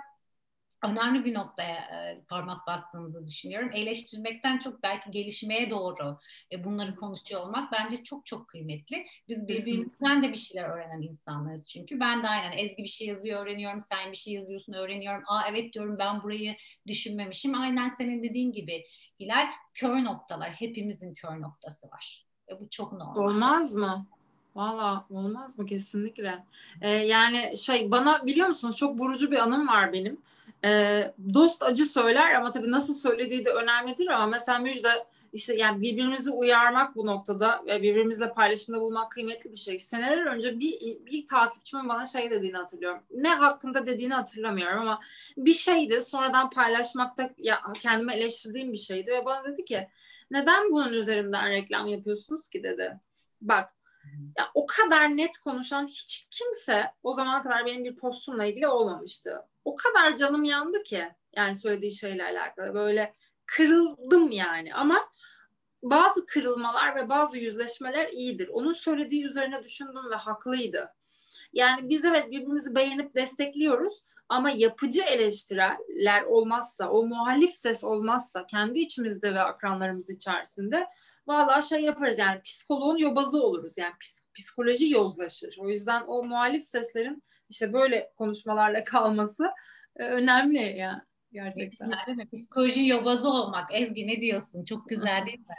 önemli bir noktaya e, parmak bastığımızı düşünüyorum. Eleştirmekten çok belki gelişmeye doğru e, bunları konuşuyor olmak bence çok çok kıymetli. Biz birbirimizden de bir şeyler öğrenen insanlarız çünkü. Ben de aynen Ezgi bir şey yazıyor öğreniyorum, sen bir şey yazıyorsun öğreniyorum. Aa evet diyorum ben burayı düşünmemişim. Aynen senin dediğin gibi Hilal kör noktalar, hepimizin kör noktası var. Ve bu çok normal.
Olmaz mı? Valla olmaz mı kesinlikle. Ee, yani şey bana biliyor musunuz çok vurucu bir anım var benim. E, dost acı söyler ama tabii nasıl söylediği de önemlidir ama mesela Müjde işte yani birbirimizi uyarmak bu noktada ve birbirimizle paylaşımda bulmak kıymetli bir şey. Seneler önce bir, bir takipçimin bana şey dediğini hatırlıyorum. Ne hakkında dediğini hatırlamıyorum ama bir şeydi. Sonradan paylaşmakta ya kendime eleştirdiğim bir şeydi ve bana dedi ki neden bunun üzerinden reklam yapıyorsunuz ki dedi. Bak ya o kadar net konuşan hiç kimse o zamana kadar benim bir postumla ilgili olmamıştı o kadar canım yandı ki yani söylediği şeyle alakalı böyle kırıldım yani ama bazı kırılmalar ve bazı yüzleşmeler iyidir. Onun söylediği üzerine düşündüm ve haklıydı. Yani biz evet birbirimizi beğenip destekliyoruz ama yapıcı eleştiriler olmazsa, o muhalif ses olmazsa kendi içimizde ve akranlarımız içerisinde valla şey yaparız yani psikoloğun yobazı oluruz yani psikoloji yozlaşır. O yüzden o muhalif seslerin işte böyle konuşmalarla kalması e, önemli ya gerçekten.
Güzel mi? Psikoloji yobazı olmak. Ezgi ne diyorsun? Çok güzel değil mi?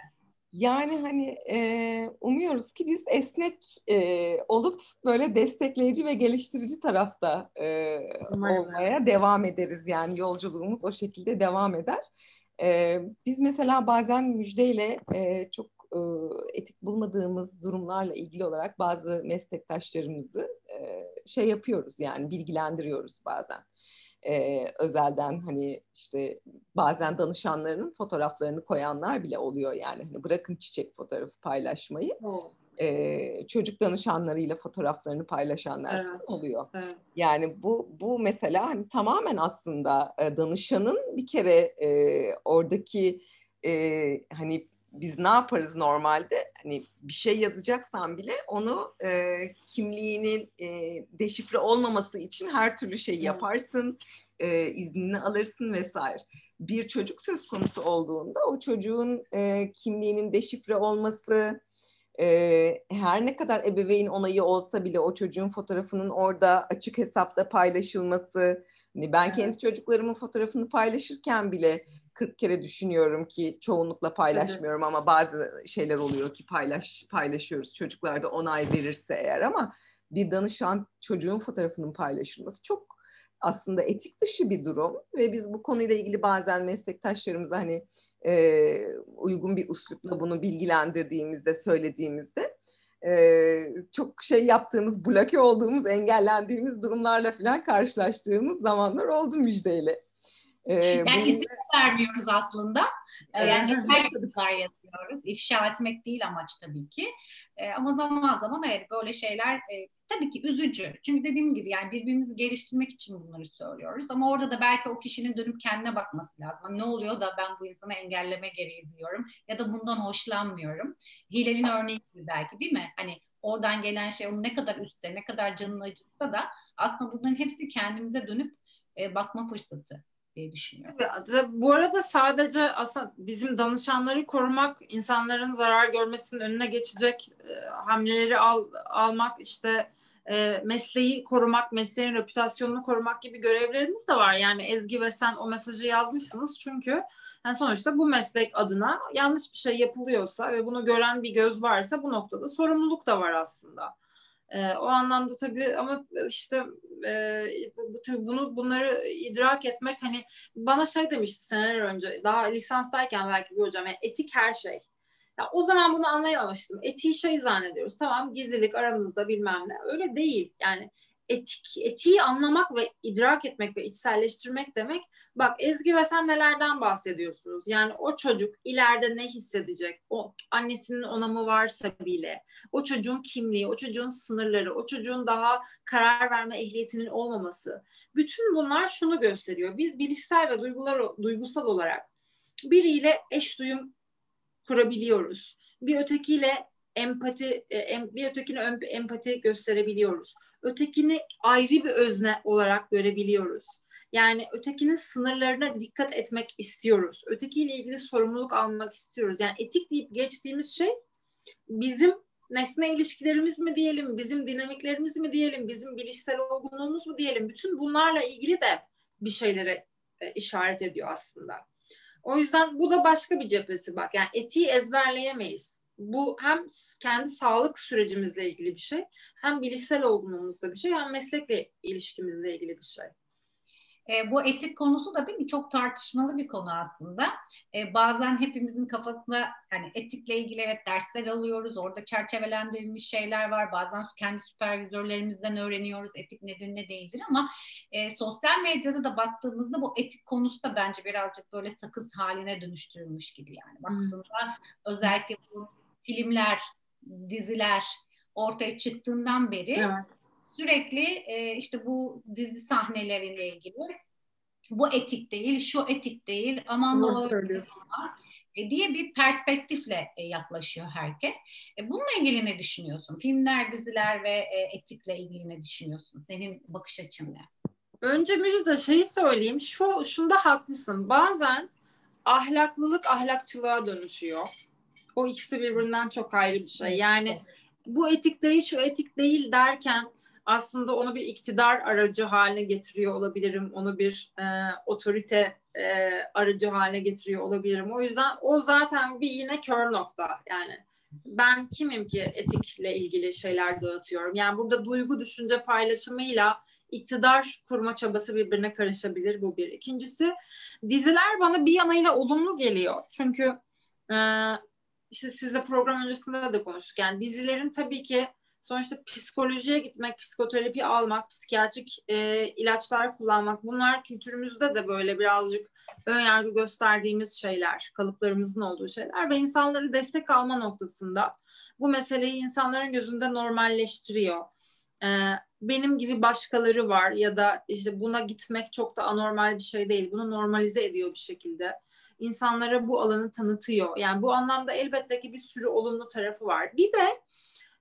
Yani hani e, umuyoruz ki biz esnek e, olup böyle destekleyici ve geliştirici tarafta e, olmaya devam ederiz. Yani yolculuğumuz o şekilde devam eder. Biz mesela bazen müjdeyle çok etik bulmadığımız durumlarla ilgili olarak bazı meslektaşlarımızı şey yapıyoruz yani bilgilendiriyoruz bazen. E, özelden hani işte bazen danışanlarının fotoğraflarını koyanlar bile oluyor yani hani bırakın çiçek fotoğrafı paylaşmayı. Oh. E, çocuk danışanlarıyla fotoğraflarını paylaşanlar evet. oluyor. Evet. Yani bu bu mesela hani tamamen aslında e, danışanın bir kere e, oradaki e, hani biz ne yaparız normalde? Hani bir şey yazacaksan bile onu e, kimliğinin e, deşifre olmaması için her türlü şey yaparsın, e, iznini alırsın vesaire. Bir çocuk söz konusu olduğunda o çocuğun e, kimliğinin deşifre olması, e, her ne kadar ebeveyn onayı olsa bile o çocuğun fotoğrafının orada açık hesapta paylaşılması, hani ben kendi çocuklarımın fotoğrafını paylaşırken bile 40 kere düşünüyorum ki çoğunlukla paylaşmıyorum evet. ama bazı şeyler oluyor ki paylaş paylaşıyoruz. Çocuklar da onay verirse eğer ama bir danışan çocuğun fotoğrafının paylaşılması çok aslında etik dışı bir durum ve biz bu konuyla ilgili bazen meslektaşlarımıza hani e, uygun bir uslupla bunu bilgilendirdiğimizde, söylediğimizde e, çok şey yaptığımız, bloke olduğumuz, engellendiğimiz durumlarla falan karşılaştığımız zamanlar oldu müjdeyle.
Ee, yani bu... isim vermiyoruz aslında. Ee, yani yaşadıklar yazıyoruz. İfşa etmek değil amaç tabii ki. Ee, ama zaman zaman evet böyle şeyler e, tabii ki üzücü. Çünkü dediğim gibi yani birbirimizi geliştirmek için bunları söylüyoruz. Ama orada da belki o kişinin dönüp kendine bakması lazım. Hani ne oluyor da ben bu insanı engelleme gereği duyuyorum ya da bundan hoşlanmıyorum. Hilal'in örneği gibi belki değil mi? Hani oradan gelen şey onu ne kadar üstte, ne kadar canını acıtsa da aslında bunların hepsi kendimize dönüp e, bakma fırsatı diye düşünüyorum.
Bu arada sadece aslında bizim danışanları korumak, insanların zarar görmesinin önüne geçecek e, hamleleri al, almak, işte e, mesleği korumak, mesleğin reputasyonunu korumak gibi görevlerimiz de var. Yani Ezgi ve sen o mesajı yazmışsınız çünkü yani sonuçta bu meslek adına yanlış bir şey yapılıyorsa ve bunu gören bir göz varsa bu noktada sorumluluk da var aslında. E, o anlamda tabii ama işte e, bu, tabii bunu bunları idrak etmek hani bana şey demişti seneler önce daha lisanstayken belki bir hocam yani etik her şey. Ya o zaman bunu anlayamamıştım. Etiği şey zannediyoruz. Tamam gizlilik aramızda bilmem ne. Öyle değil. Yani etik, etiği anlamak ve idrak etmek ve içselleştirmek demek bak Ezgi ve sen nelerden bahsediyorsunuz? Yani o çocuk ileride ne hissedecek? O annesinin onamı varsa bile, o çocuğun kimliği, o çocuğun sınırları, o çocuğun daha karar verme ehliyetinin olmaması. Bütün bunlar şunu gösteriyor. Biz bilişsel ve duygular, duygusal olarak biriyle eş duyum kurabiliyoruz. Bir ötekiyle empati, e, bir ötekine empati gösterebiliyoruz. Ötekini ayrı bir özne olarak görebiliyoruz. Yani ötekinin sınırlarına dikkat etmek istiyoruz. Ötekiyle ilgili sorumluluk almak istiyoruz. Yani etik deyip geçtiğimiz şey bizim nesne ilişkilerimiz mi diyelim, bizim dinamiklerimiz mi diyelim, bizim bilişsel olgunluğumuz mu diyelim. Bütün bunlarla ilgili de bir şeylere e, işaret ediyor aslında. O yüzden bu da başka bir cephesi bak. Yani etiği ezberleyemeyiz. Bu hem kendi sağlık sürecimizle ilgili bir şey, hem bilişsel olgunluğumuzla bir şey, hem meslekle ilişkimizle ilgili bir şey.
E, bu etik konusu da değil mi çok tartışmalı bir konu aslında. E, bazen hepimizin kafasında yani etikle ilgili evet dersler alıyoruz. Orada çerçevelendirilmiş şeyler var. Bazen kendi süpervizörlerimizden öğreniyoruz etik nedir ne değildir ama e, sosyal medyada da baktığımızda bu etik konusu da bence birazcık böyle sakız haline dönüştürülmüş gibi yani. Baktığımda hmm. özellikle bu filmler, diziler ortaya çıktığından beri evet sürekli e, işte bu dizi sahneleriyle ilgili bu etik değil, şu etik değil, aman
Doğru.
E, diye bir perspektifle e, yaklaşıyor herkes. E, bununla ilgili ne düşünüyorsun? Filmler, diziler ve etikle ilgili ne düşünüyorsun? Senin bakış açın ne?
Önce Müjde şeyi söyleyeyim. Şu, şunda haklısın. Bazen ahlaklılık ahlakçılığa dönüşüyor. O ikisi birbirinden çok ayrı bir şey. Yani bu etik değil, şu etik değil derken aslında onu bir iktidar aracı haline getiriyor olabilirim. Onu bir e, otorite e, aracı haline getiriyor olabilirim. O yüzden o zaten bir yine kör nokta yani. Ben kimim ki etikle ilgili şeyler dağıtıyorum? Yani burada duygu düşünce paylaşımıyla iktidar kurma çabası birbirine karışabilir bu bir. İkincisi diziler bana bir yanıyla olumlu geliyor. Çünkü e, işte sizle program öncesinde de konuştuk. Yani dizilerin tabii ki Sonuçta psikolojiye gitmek, psikoterapi almak, psikiyatrik e, ilaçlar kullanmak bunlar kültürümüzde de böyle birazcık ön yargı gösterdiğimiz şeyler, kalıplarımızın olduğu şeyler ve insanları destek alma noktasında bu meseleyi insanların gözünde normalleştiriyor. Ee, benim gibi başkaları var ya da işte buna gitmek çok da anormal bir şey değil. Bunu normalize ediyor bir şekilde. İnsanlara bu alanı tanıtıyor. Yani bu anlamda elbette ki bir sürü olumlu tarafı var. Bir de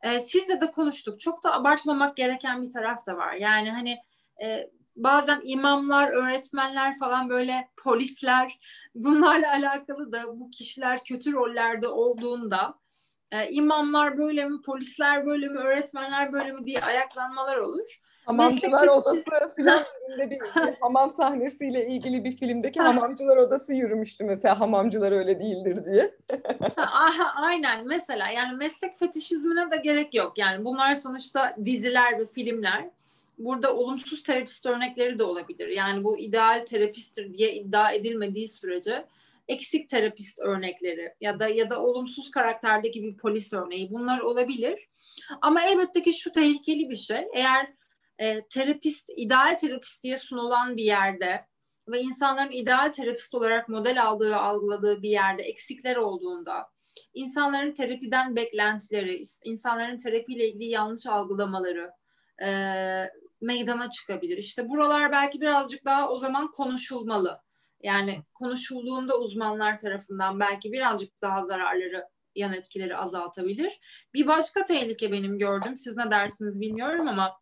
e, sizle de konuştuk. Çok da abartmamak gereken bir taraf da var. Yani hani e, bazen imamlar, öğretmenler falan böyle polisler bunlarla alakalı da bu kişiler kötü rollerde olduğunda e, imamlar böyle mi, polisler böyle mi, öğretmenler böyle mi diye ayaklanmalar olur.
Hamamcılar Odası falan bir hamam sahnesiyle ilgili bir filmdeki hamamcılar odası yürümüştü mesela hamamcılar öyle değildir diye.
Aha, aynen mesela yani meslek fetişizmine de gerek yok. Yani bunlar sonuçta diziler ve filmler. Burada olumsuz terapist örnekleri de olabilir. Yani bu ideal terapisttir diye iddia edilmediği sürece eksik terapist örnekleri ya da ya da olumsuz karakterdeki bir polis örneği bunlar olabilir. Ama elbette ki şu tehlikeli bir şey. Eğer e, terapist, ideal terapist diye sunulan bir yerde ve insanların ideal terapist olarak model aldığı algıladığı bir yerde eksikler olduğunda, insanların terapiden beklentileri, insanların terapiyle ilgili yanlış algılamaları e, meydana çıkabilir. İşte buralar belki birazcık daha o zaman konuşulmalı. Yani konuşulduğunda uzmanlar tarafından belki birazcık daha zararları yan etkileri azaltabilir. Bir başka tehlike benim gördüm. Siz ne dersiniz bilmiyorum ama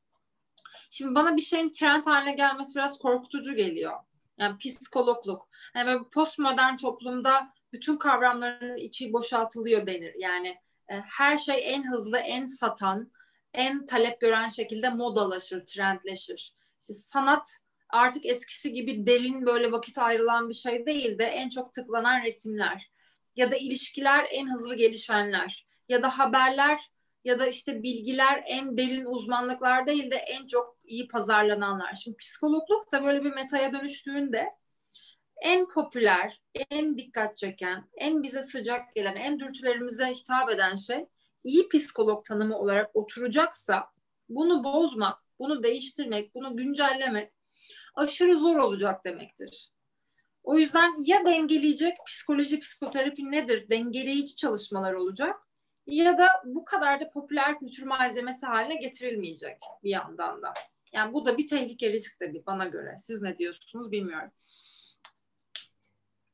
Şimdi bana bir şeyin trend haline gelmesi biraz korkutucu geliyor. Yani psikologluk. Yani böyle postmodern toplumda bütün kavramların içi boşaltılıyor denir. Yani e, her şey en hızlı, en satan, en talep gören şekilde modalaşır, trendleşir. İşte sanat artık eskisi gibi derin böyle vakit ayrılan bir şey değil de en çok tıklanan resimler ya da ilişkiler en hızlı gelişenler ya da haberler ya da işte bilgiler en derin uzmanlıklar değil de en çok iyi pazarlananlar. Şimdi psikologluk da böyle bir metaya dönüştüğünde en popüler, en dikkat çeken, en bize sıcak gelen, en dürtülerimize hitap eden şey iyi psikolog tanımı olarak oturacaksa bunu bozmak, bunu değiştirmek, bunu güncellemek aşırı zor olacak demektir. O yüzden ya dengeleyecek psikoloji, psikoterapi nedir? Dengeleyici çalışmalar olacak ya da bu kadar da popüler kültür malzemesi haline getirilmeyecek bir yandan da. Yani bu da bir tehlike risk tabii bana göre. Siz ne diyorsunuz bilmiyorum.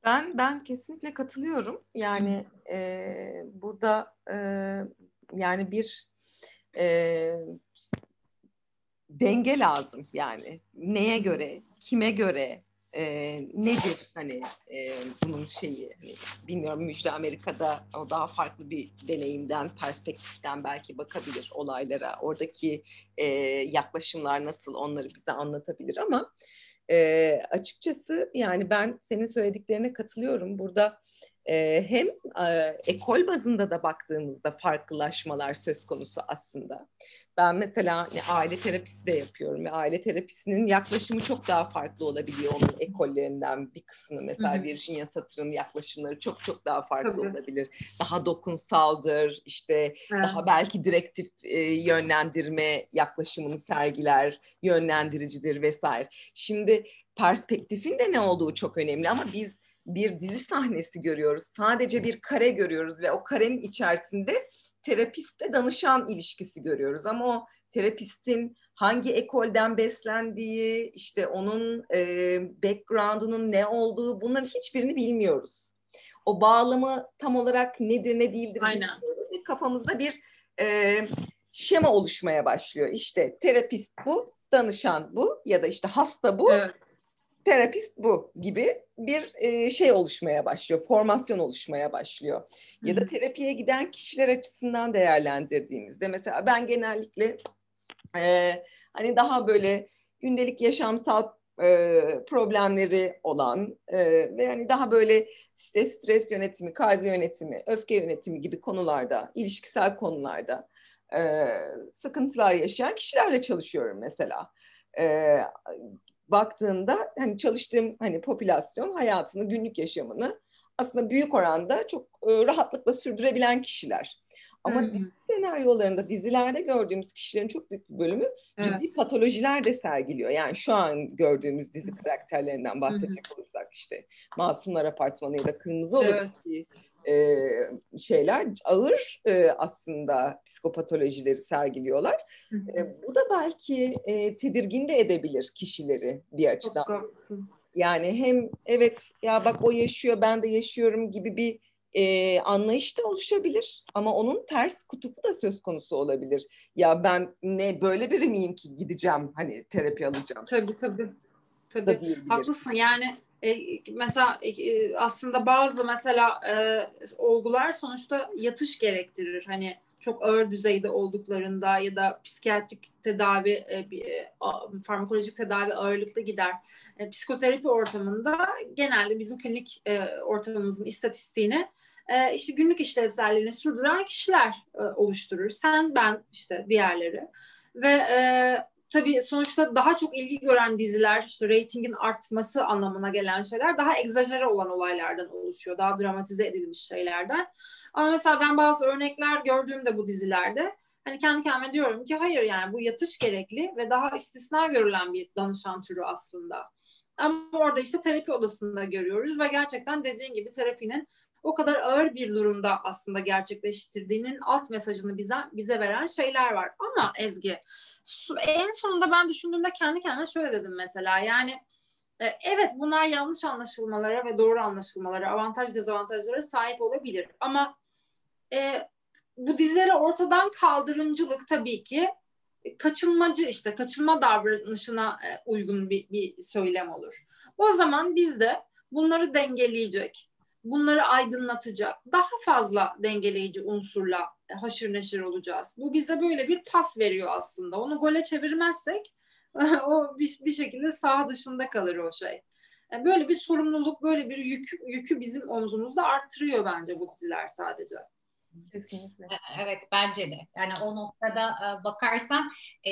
Ben ben kesinlikle katılıyorum. Yani e, burada e, yani bir e, denge lazım yani neye göre, kime göre, e, nedir? Hani e, bunun şeyi hani, bilmiyorum Müjde Amerika'da o daha farklı bir deneyimden perspektiften belki bakabilir olaylara. Oradaki e, yaklaşımlar nasıl onları bize anlatabilir ama e, açıkçası yani ben senin söylediklerine katılıyorum. Burada e, hem e, ekol bazında da baktığımızda farklılaşmalar söz konusu aslında. Ben mesela hani, aile terapisi de yapıyorum ve aile terapisinin yaklaşımı çok daha farklı olabiliyor onun ekollerinden bir kısmı. Mesela Hı-hı. Virginia Satır'ın yaklaşımları çok çok daha farklı Tabii. olabilir. Daha dokunsaldır, işte evet. daha belki direktif e, yönlendirme yaklaşımını sergiler, yönlendiricidir vesaire. Şimdi perspektifin de ne olduğu çok önemli ama biz bir dizi sahnesi görüyoruz. Sadece bir kare görüyoruz ve o karenin içerisinde terapistle danışan ilişkisi görüyoruz. Ama o terapistin hangi ekolden beslendiği, işte onun e, background'unun ne olduğu bunların hiçbirini bilmiyoruz. O bağlamı tam olarak nedir ne değildir
Aynen.
bilmiyoruz. Ve kafamızda bir e, şema oluşmaya başlıyor. İşte terapist bu, danışan bu ya da işte hasta bu. Evet terapist bu gibi bir e, şey oluşmaya başlıyor, formasyon oluşmaya başlıyor. Hı. Ya da terapiye giden kişiler açısından değerlendirdiğimizde mesela ben genellikle e, hani daha böyle gündelik yaşamsal e, problemleri olan e, ve hani daha böyle işte stres yönetimi, kaygı yönetimi, öfke yönetimi gibi konularda, ilişkisel konularda e, sıkıntılar yaşayan kişilerle çalışıyorum mesela. E, baktığında hani çalıştığım hani popülasyon hayatını, günlük yaşamını aslında büyük oranda çok e, rahatlıkla sürdürebilen kişiler. Ama dizi senaryolarında, dizilerde gördüğümüz kişilerin çok büyük bir bölümü evet. ciddi patolojiler de sergiliyor. Yani şu an gördüğümüz dizi karakterlerinden bahsedecek olursak işte Masumlar Apartmanı ya da Kırmızı Oda'daki evet e, şeyler ağır e, aslında psikopatolojileri sergiliyorlar. E, bu da belki e, tedirgin de edebilir kişileri bir açıdan. Yani hem evet ya bak o yaşıyor ben de yaşıyorum gibi bir e, anlayış da oluşabilir ama onun ters kutubu da söz konusu olabilir. Ya ben ne böyle biri miyim ki gideceğim hani terapi alacağım.
Tabii tabii. Tabii. Haklısın yani e, mesela e, e, aslında bazı mesela e, olgular sonuçta yatış gerektirir. Hani çok ağır düzeyde olduklarında ya da psikiyatrik tedavi, e, e, farmakolojik tedavi ağırlıklı gider. E, psikoterapi ortamında genelde bizim klinik e, ortamımızın istatistiğini e, işte günlük işlevselliğini sürdüren kişiler e, oluşturur. Sen, ben, işte diğerleri. Ve e, tabii sonuçta daha çok ilgi gören diziler, işte reytingin artması anlamına gelen şeyler daha egzajere olan olaylardan oluşuyor. Daha dramatize edilmiş şeylerden. Ama mesela ben bazı örnekler gördüğümde bu dizilerde hani kendi kendime diyorum ki hayır yani bu yatış gerekli ve daha istisna görülen bir danışan türü aslında. Ama orada işte terapi odasında görüyoruz ve gerçekten dediğin gibi terapinin o kadar ağır bir durumda aslında gerçekleştirdiğinin alt mesajını bize bize veren şeyler var. Ama Ezgi en sonunda ben düşündüğümde kendi kendime şöyle dedim mesela yani e, evet bunlar yanlış anlaşılmalara ve doğru anlaşılmalara, avantaj dezavantajlara sahip olabilir. Ama e, bu dizileri ortadan kaldırımcılık tabii ki kaçınmacı işte kaçınma davranışına e, uygun bir, bir söylem olur. O zaman biz de bunları dengeleyecek, bunları aydınlatacak, daha fazla dengeleyici unsurla haşır neşir olacağız. Bu bize böyle bir pas veriyor aslında. Onu gole çevirmezsek o bir, bir şekilde sağ dışında kalır o şey. Yani böyle bir sorumluluk, böyle bir yük, yükü bizim omzumuzda arttırıyor bence bu diziler sadece.
Kesinlikle.
Evet bence de. Yani o noktada e, bakarsan e,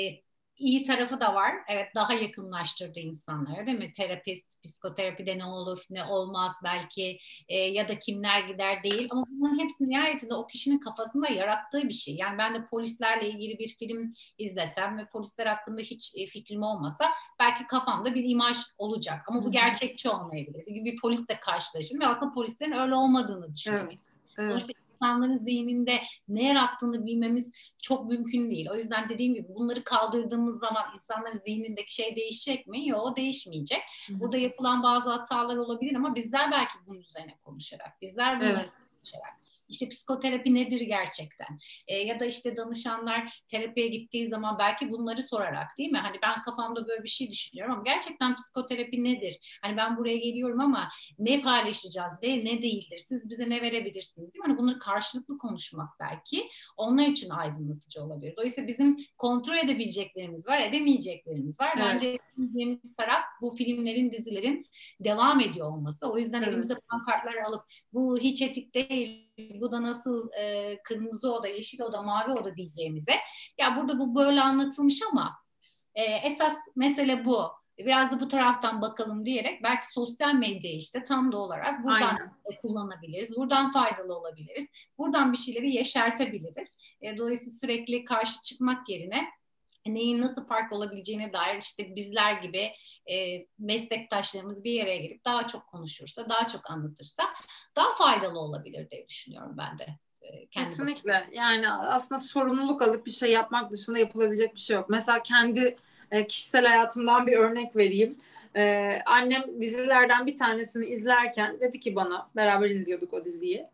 iyi tarafı da var. Evet daha yakınlaştırdı insanları değil mi? Terapist, psikoterapide ne olur ne olmaz belki e, ya da kimler gider değil. Ama bunların hepsi nihayetinde o kişinin kafasında yarattığı bir şey. Yani ben de polislerle ilgili bir film izlesem ve polisler hakkında hiç e, fikrim olmasa belki kafamda bir imaj olacak. Ama bu gerçekçi olmayabilir. Bir bir polisle karşılaşırım ve aslında polislerin öyle olmadığını düşünüyorum. Evet. Evet. Sonuçta insanların zihninde ne yarattığını bilmemiz çok mümkün değil. O yüzden dediğim gibi bunları kaldırdığımız zaman insanların zihnindeki şey değişecek mi? Yok değişmeyecek. Burada yapılan bazı hatalar olabilir ama bizler belki bunun üzerine konuşarak, bizler bunları evet şeyler. İşte psikoterapi nedir gerçekten? E, ya da işte danışanlar terapiye gittiği zaman belki bunları sorarak değil mi? Hani ben kafamda böyle bir şey düşünüyorum ama gerçekten psikoterapi nedir? Hani ben buraya geliyorum ama ne paylaşacağız de ne değildir? Siz bize ne verebilirsiniz? Değil mi? Hani bunları karşılıklı konuşmak belki onlar için aydınlatıcı olabilir. Dolayısıyla bizim kontrol edebileceklerimiz var, edemeyeceklerimiz var. Evet. Bence edemeyeceğimiz taraf bu filmlerin, dizilerin devam ediyor olması. O yüzden evet. elimize pankartlar alıp bu hiç etik değil değil, bu da nasıl e, kırmızı oda, yeşil oda, mavi oda diyeceğimize. Ya burada bu böyle anlatılmış ama e, esas mesele bu. Biraz da bu taraftan bakalım diyerek belki sosyal medya işte tam da olarak buradan Aynen. kullanabiliriz. Buradan faydalı olabiliriz. Buradan bir şeyleri yeşertebiliriz. E, dolayısıyla sürekli karşı çıkmak yerine neyin nasıl fark olabileceğine dair işte bizler gibi e, meslektaşlarımız bir yere gelip daha çok konuşursa, daha çok anlatırsa daha faydalı olabilir diye düşünüyorum ben de.
E, Kesinlikle. Bakımdan. Yani aslında sorumluluk alıp bir şey yapmak dışında yapılabilecek bir şey yok. Mesela kendi e, kişisel hayatımdan bir örnek vereyim. Ee, annem dizilerden bir tanesini izlerken dedi ki bana, beraber izliyorduk o diziyi.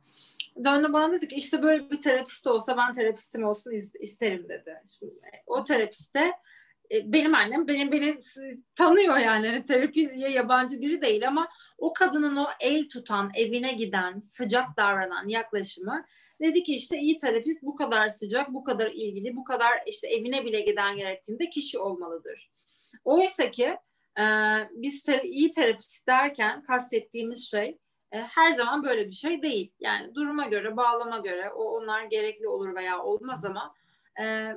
Döndü bana dedi ki işte böyle bir terapist olsa ben terapistim olsun isterim dedi. Şimdi, o terapiste e, benim annem benim beni tanıyor yani hani terapiye yabancı biri değil ama o kadının o el tutan, evine giden, sıcak davranan yaklaşımı dedi ki işte iyi terapist bu kadar sıcak, bu kadar ilgili, bu kadar işte evine bile giden gerektiğinde kişi olmalıdır. Oysa ki e, biz ter- iyi terapist derken kastettiğimiz şey e, her zaman böyle bir şey değil. Yani duruma göre, bağlama göre o onlar gerekli olur veya olmaz ama e,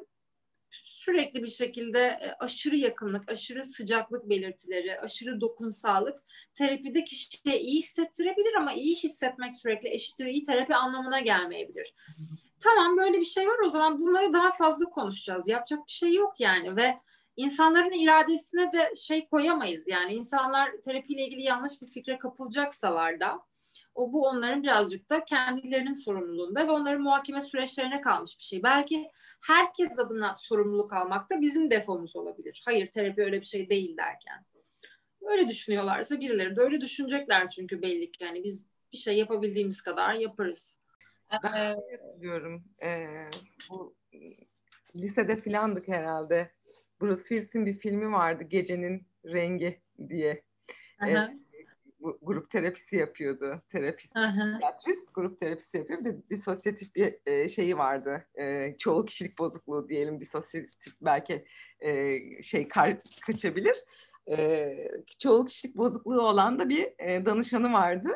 sürekli bir şekilde e, aşırı yakınlık, aşırı sıcaklık belirtileri, aşırı dokunsallık terapide kişiye iyi hissettirebilir ama iyi hissetmek sürekli eşittir iyi terapi anlamına gelmeyebilir. Tamam böyle bir şey var o zaman bunları daha fazla konuşacağız. Yapacak bir şey yok yani ve insanların iradesine de şey koyamayız. Yani insanlar terapiyle ilgili yanlış bir fikre kapılacaksalar da o bu onların birazcık da kendilerinin sorumluluğunda ve onların muhakeme süreçlerine kalmış bir şey. Belki herkes adına sorumluluk almak da bizim defomuz olabilir. Hayır terapi öyle bir şey değil derken. Öyle düşünüyorlarsa birileri de öyle düşünecekler çünkü belli ki yani biz bir şey yapabildiğimiz kadar yaparız.
Ben hatırlıyorum. Ee, bu lisede filandık herhalde. Bruce Willis'in bir filmi vardı Gecenin Rengi diye. Ee, bu grup terapisi yapıyordu. Terapist, psikiyatrist grup terapisi yapıyor. Bir de disosyatif bir e, şeyi vardı. E, çoğul kişilik bozukluğu diyelim. Disosyatif belki e, şey kar, kaçabilir. E, çoğul kişilik bozukluğu olan da bir e, danışanı vardı.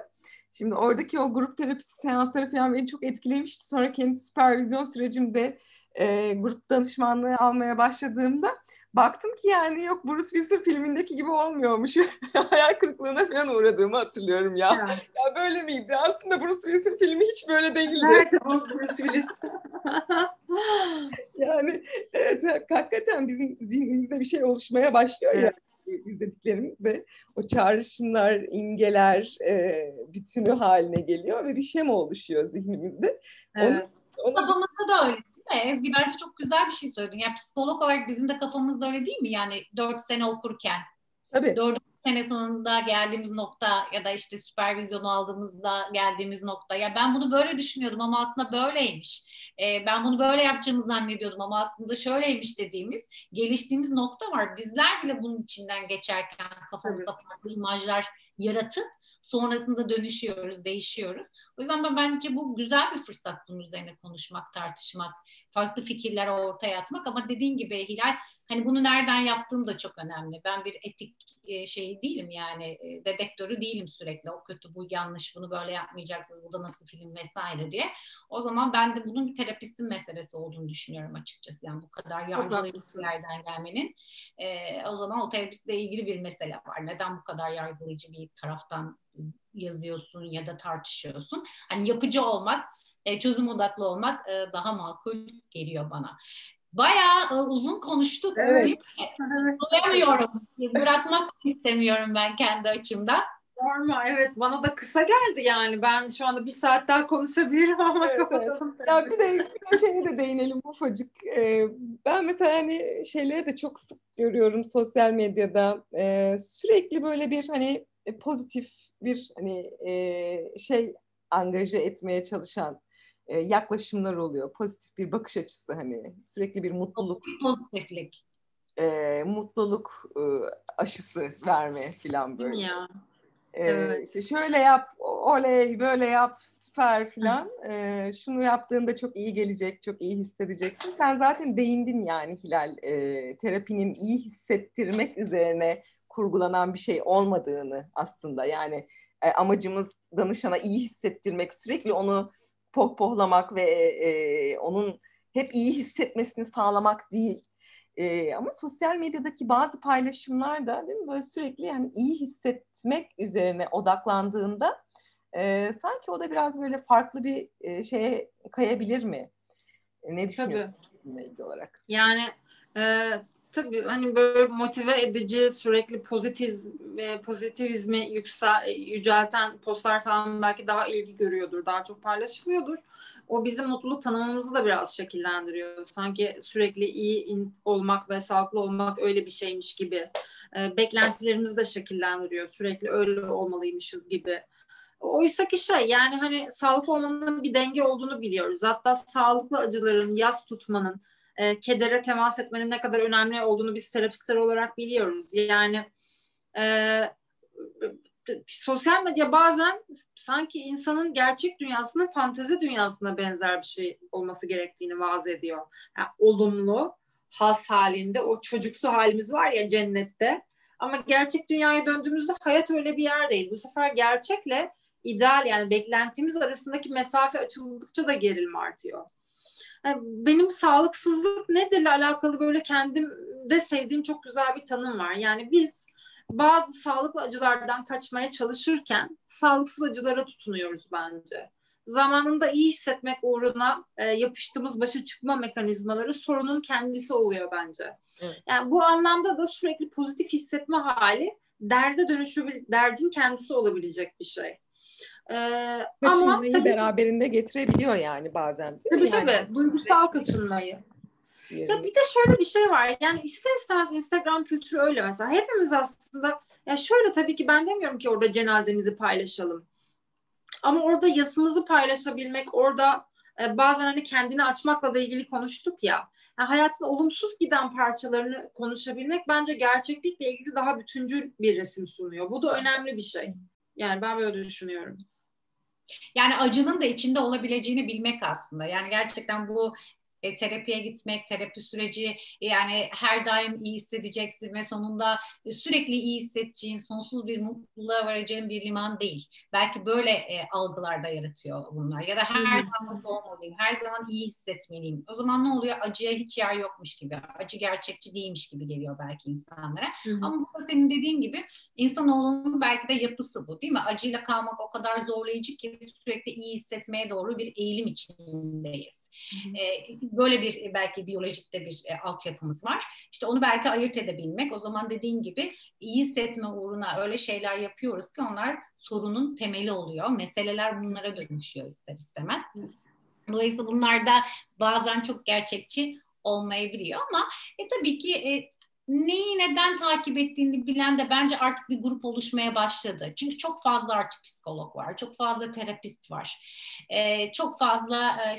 Şimdi oradaki o grup terapisi seansları falan beni çok etkilemişti. Sonra kendi süpervizyon sürecimde e, grup danışmanlığı almaya başladığımda baktım ki yani yok Bruce Willis'in filmindeki gibi olmuyormuş. Hayal kırıklığına falan uğradığımı hatırlıyorum ya. ya. Ya böyle miydi? Aslında Bruce Willis'in filmi hiç böyle değildi.
Nerede o Bruce Willis?
yani evet hakikaten bizim zihnimizde bir şey oluşmaya başlıyor evet. ya izlediklerimiz de o çağrışımlar, imgeler e, bütünü haline geliyor ve bir şey mi oluşuyor zihnimizde.
Evet. Onu, onu... Kafamızda da öyle mi? Ezgi bence çok güzel bir şey söyledin. Ya psikolog olarak bizim de kafamızda öyle değil mi? Yani dört sene okurken. Tabii. Dört sene sonunda geldiğimiz nokta ya da işte süpervizyonu aldığımızda geldiğimiz nokta. Ya ben bunu böyle düşünüyordum ama aslında böyleymiş. Ee, ben bunu böyle yapacağımı zannediyordum ama aslında şöyleymiş dediğimiz geliştiğimiz nokta var. Bizler bile bunun içinden geçerken kafamızda farklı imajlar yaratıp sonrasında dönüşüyoruz, değişiyoruz. O yüzden ben bence bu güzel bir fırsat bunun üzerine konuşmak, tartışmak, farklı fikirler ortaya atmak ama dediğin gibi Hilal hani bunu nereden yaptığım da çok önemli. Ben bir etik şey değilim yani e, dedektörü değilim sürekli o kötü bu yanlış bunu böyle yapmayacaksınız bu da nasıl film vesaire diye. O zaman ben de bunun bir terapistin meselesi olduğunu düşünüyorum açıkçası yani bu kadar yargılayıcı yerden gelmenin. E, o zaman o terapistle ilgili bir mesele var. Neden bu kadar yargılayıcı bir taraftan yazıyorsun ya da tartışıyorsun? Hani yapıcı olmak, e, çözüm odaklı olmak e, daha makul geliyor bana. Bayağı e, uzun konuştuk.
Evet.
Doyamıyorum. Bırakmak istemiyorum ben kendi açımdan.
Normal evet bana da kısa geldi yani ben şu anda bir saat daha konuşabilirim ama evet, kapatalım.
Evet. Ya bir de bir de şeye de değinelim ufacık. Ee, ben mesela hani şeyleri de çok sık görüyorum sosyal medyada. Ee, sürekli böyle bir hani pozitif bir hani e, şey angaje etmeye çalışan e, yaklaşımlar oluyor. Pozitif bir bakış açısı hani sürekli bir mutluluk.
Pozitiflik.
E, mutluluk e, aşısı verme falan böyle.
ya?
E, evet. işte şöyle yap, oley, böyle yap, süper falan. E, şunu yaptığında çok iyi gelecek, çok iyi hissedeceksin. Sen zaten değindin yani Hilal. E, terapinin iyi hissettirmek üzerine kurgulanan bir şey olmadığını aslında. Yani e, amacımız danışana iyi hissettirmek, sürekli onu pohpohlamak ve e, onun hep iyi hissetmesini sağlamak değil. E, ama sosyal medyadaki bazı paylaşımlar da değil mi böyle sürekli yani iyi hissetmek üzerine odaklandığında e, sanki o da biraz böyle farklı bir e, şeye kayabilir mi? E, ne düşünüyorsun bununla ilgili olarak?
Yani e, tabii hani böyle motive edici, sürekli pozitiv e, pozitivizmi yüksel, yücelten postlar falan belki daha ilgi görüyordur, daha çok paylaşılıyordur. O bizim mutluluk tanımımızı da biraz şekillendiriyor. Sanki sürekli iyi olmak ve sağlıklı olmak öyle bir şeymiş gibi. E, beklentilerimizi de şekillendiriyor. Sürekli öyle olmalıymışız gibi. Oysa ki şey yani hani sağlıklı olmanın bir denge olduğunu biliyoruz. Hatta sağlıklı acıların, yas tutmanın, e, kedere temas etmenin ne kadar önemli olduğunu biz terapistler olarak biliyoruz. Yani e, sosyal medya bazen sanki insanın gerçek dünyasının fantezi dünyasına benzer bir şey olması gerektiğini vaaz ediyor. Yani olumlu, has halinde o çocuksu halimiz var ya cennette. Ama gerçek dünyaya döndüğümüzde hayat öyle bir yer değil. Bu sefer gerçekle ideal yani beklentimiz arasındaki mesafe açıldıkça da gerilim artıyor benim sağlıksızlık nedirle alakalı böyle kendimde sevdiğim çok güzel bir tanım var. Yani biz bazı sağlıklı acılardan kaçmaya çalışırken sağlıksız acılara tutunuyoruz bence. Zamanında iyi hissetmek uğruna e, yapıştığımız başa çıkma mekanizmaları sorunun kendisi oluyor bence. Evet. Yani bu anlamda da sürekli pozitif hissetme hali derde dönüşebilir, derdin kendisi olabilecek bir şey.
Ee, ama tabii, beraberinde getirebiliyor yani bazen.
Tabii yani, tabii. Duygusal kaçınmayı. Ya bir de şöyle bir şey var. Yani ister istemez Instagram kültürü öyle mesela. Hepimiz aslında ya şöyle tabii ki ben demiyorum ki orada cenazemizi paylaşalım. Ama orada yasımızı paylaşabilmek, orada e, bazen hani kendini açmakla da ilgili konuştuk ya. Yani hayatın olumsuz giden parçalarını konuşabilmek bence gerçeklikle ilgili daha bütüncül bir resim sunuyor. Bu da önemli bir şey. Yani ben böyle düşünüyorum.
Yani acının da içinde olabileceğini bilmek aslında. Yani gerçekten bu e, terapiye gitmek, terapi süreci yani her daim iyi hissedeceksin ve sonunda sürekli iyi hissedeceğin, sonsuz bir mutluluğa varacağın bir liman değil. Belki böyle e, algılarda yaratıyor bunlar. Ya da her zaman mutlu olmalıyım, her zaman iyi hissetmeliyim. O zaman ne oluyor? Acıya hiç yer yokmuş gibi, acı gerçekçi değilmiş gibi geliyor belki insanlara. Hı-hı. Ama bu da senin dediğin gibi insanoğlunun belki de yapısı bu değil mi? Acıyla kalmak o kadar zorlayıcı ki sürekli iyi hissetmeye doğru bir eğilim içindeyiz. E, böyle bir belki biyolojik de bir e, altyapımız var. İşte onu belki ayırt edebilmek. O zaman dediğin gibi iyi hissetme uğruna öyle şeyler yapıyoruz ki onlar sorunun temeli oluyor. Meseleler bunlara dönüşüyor ister istemez. Dolayısıyla bunlar da bazen çok gerçekçi olmayabiliyor ama e, tabii ki e, neyi neden takip ettiğini bilen de bence artık bir grup oluşmaya başladı. Çünkü çok fazla artık psikolog var, çok fazla terapist var, e, çok fazla e,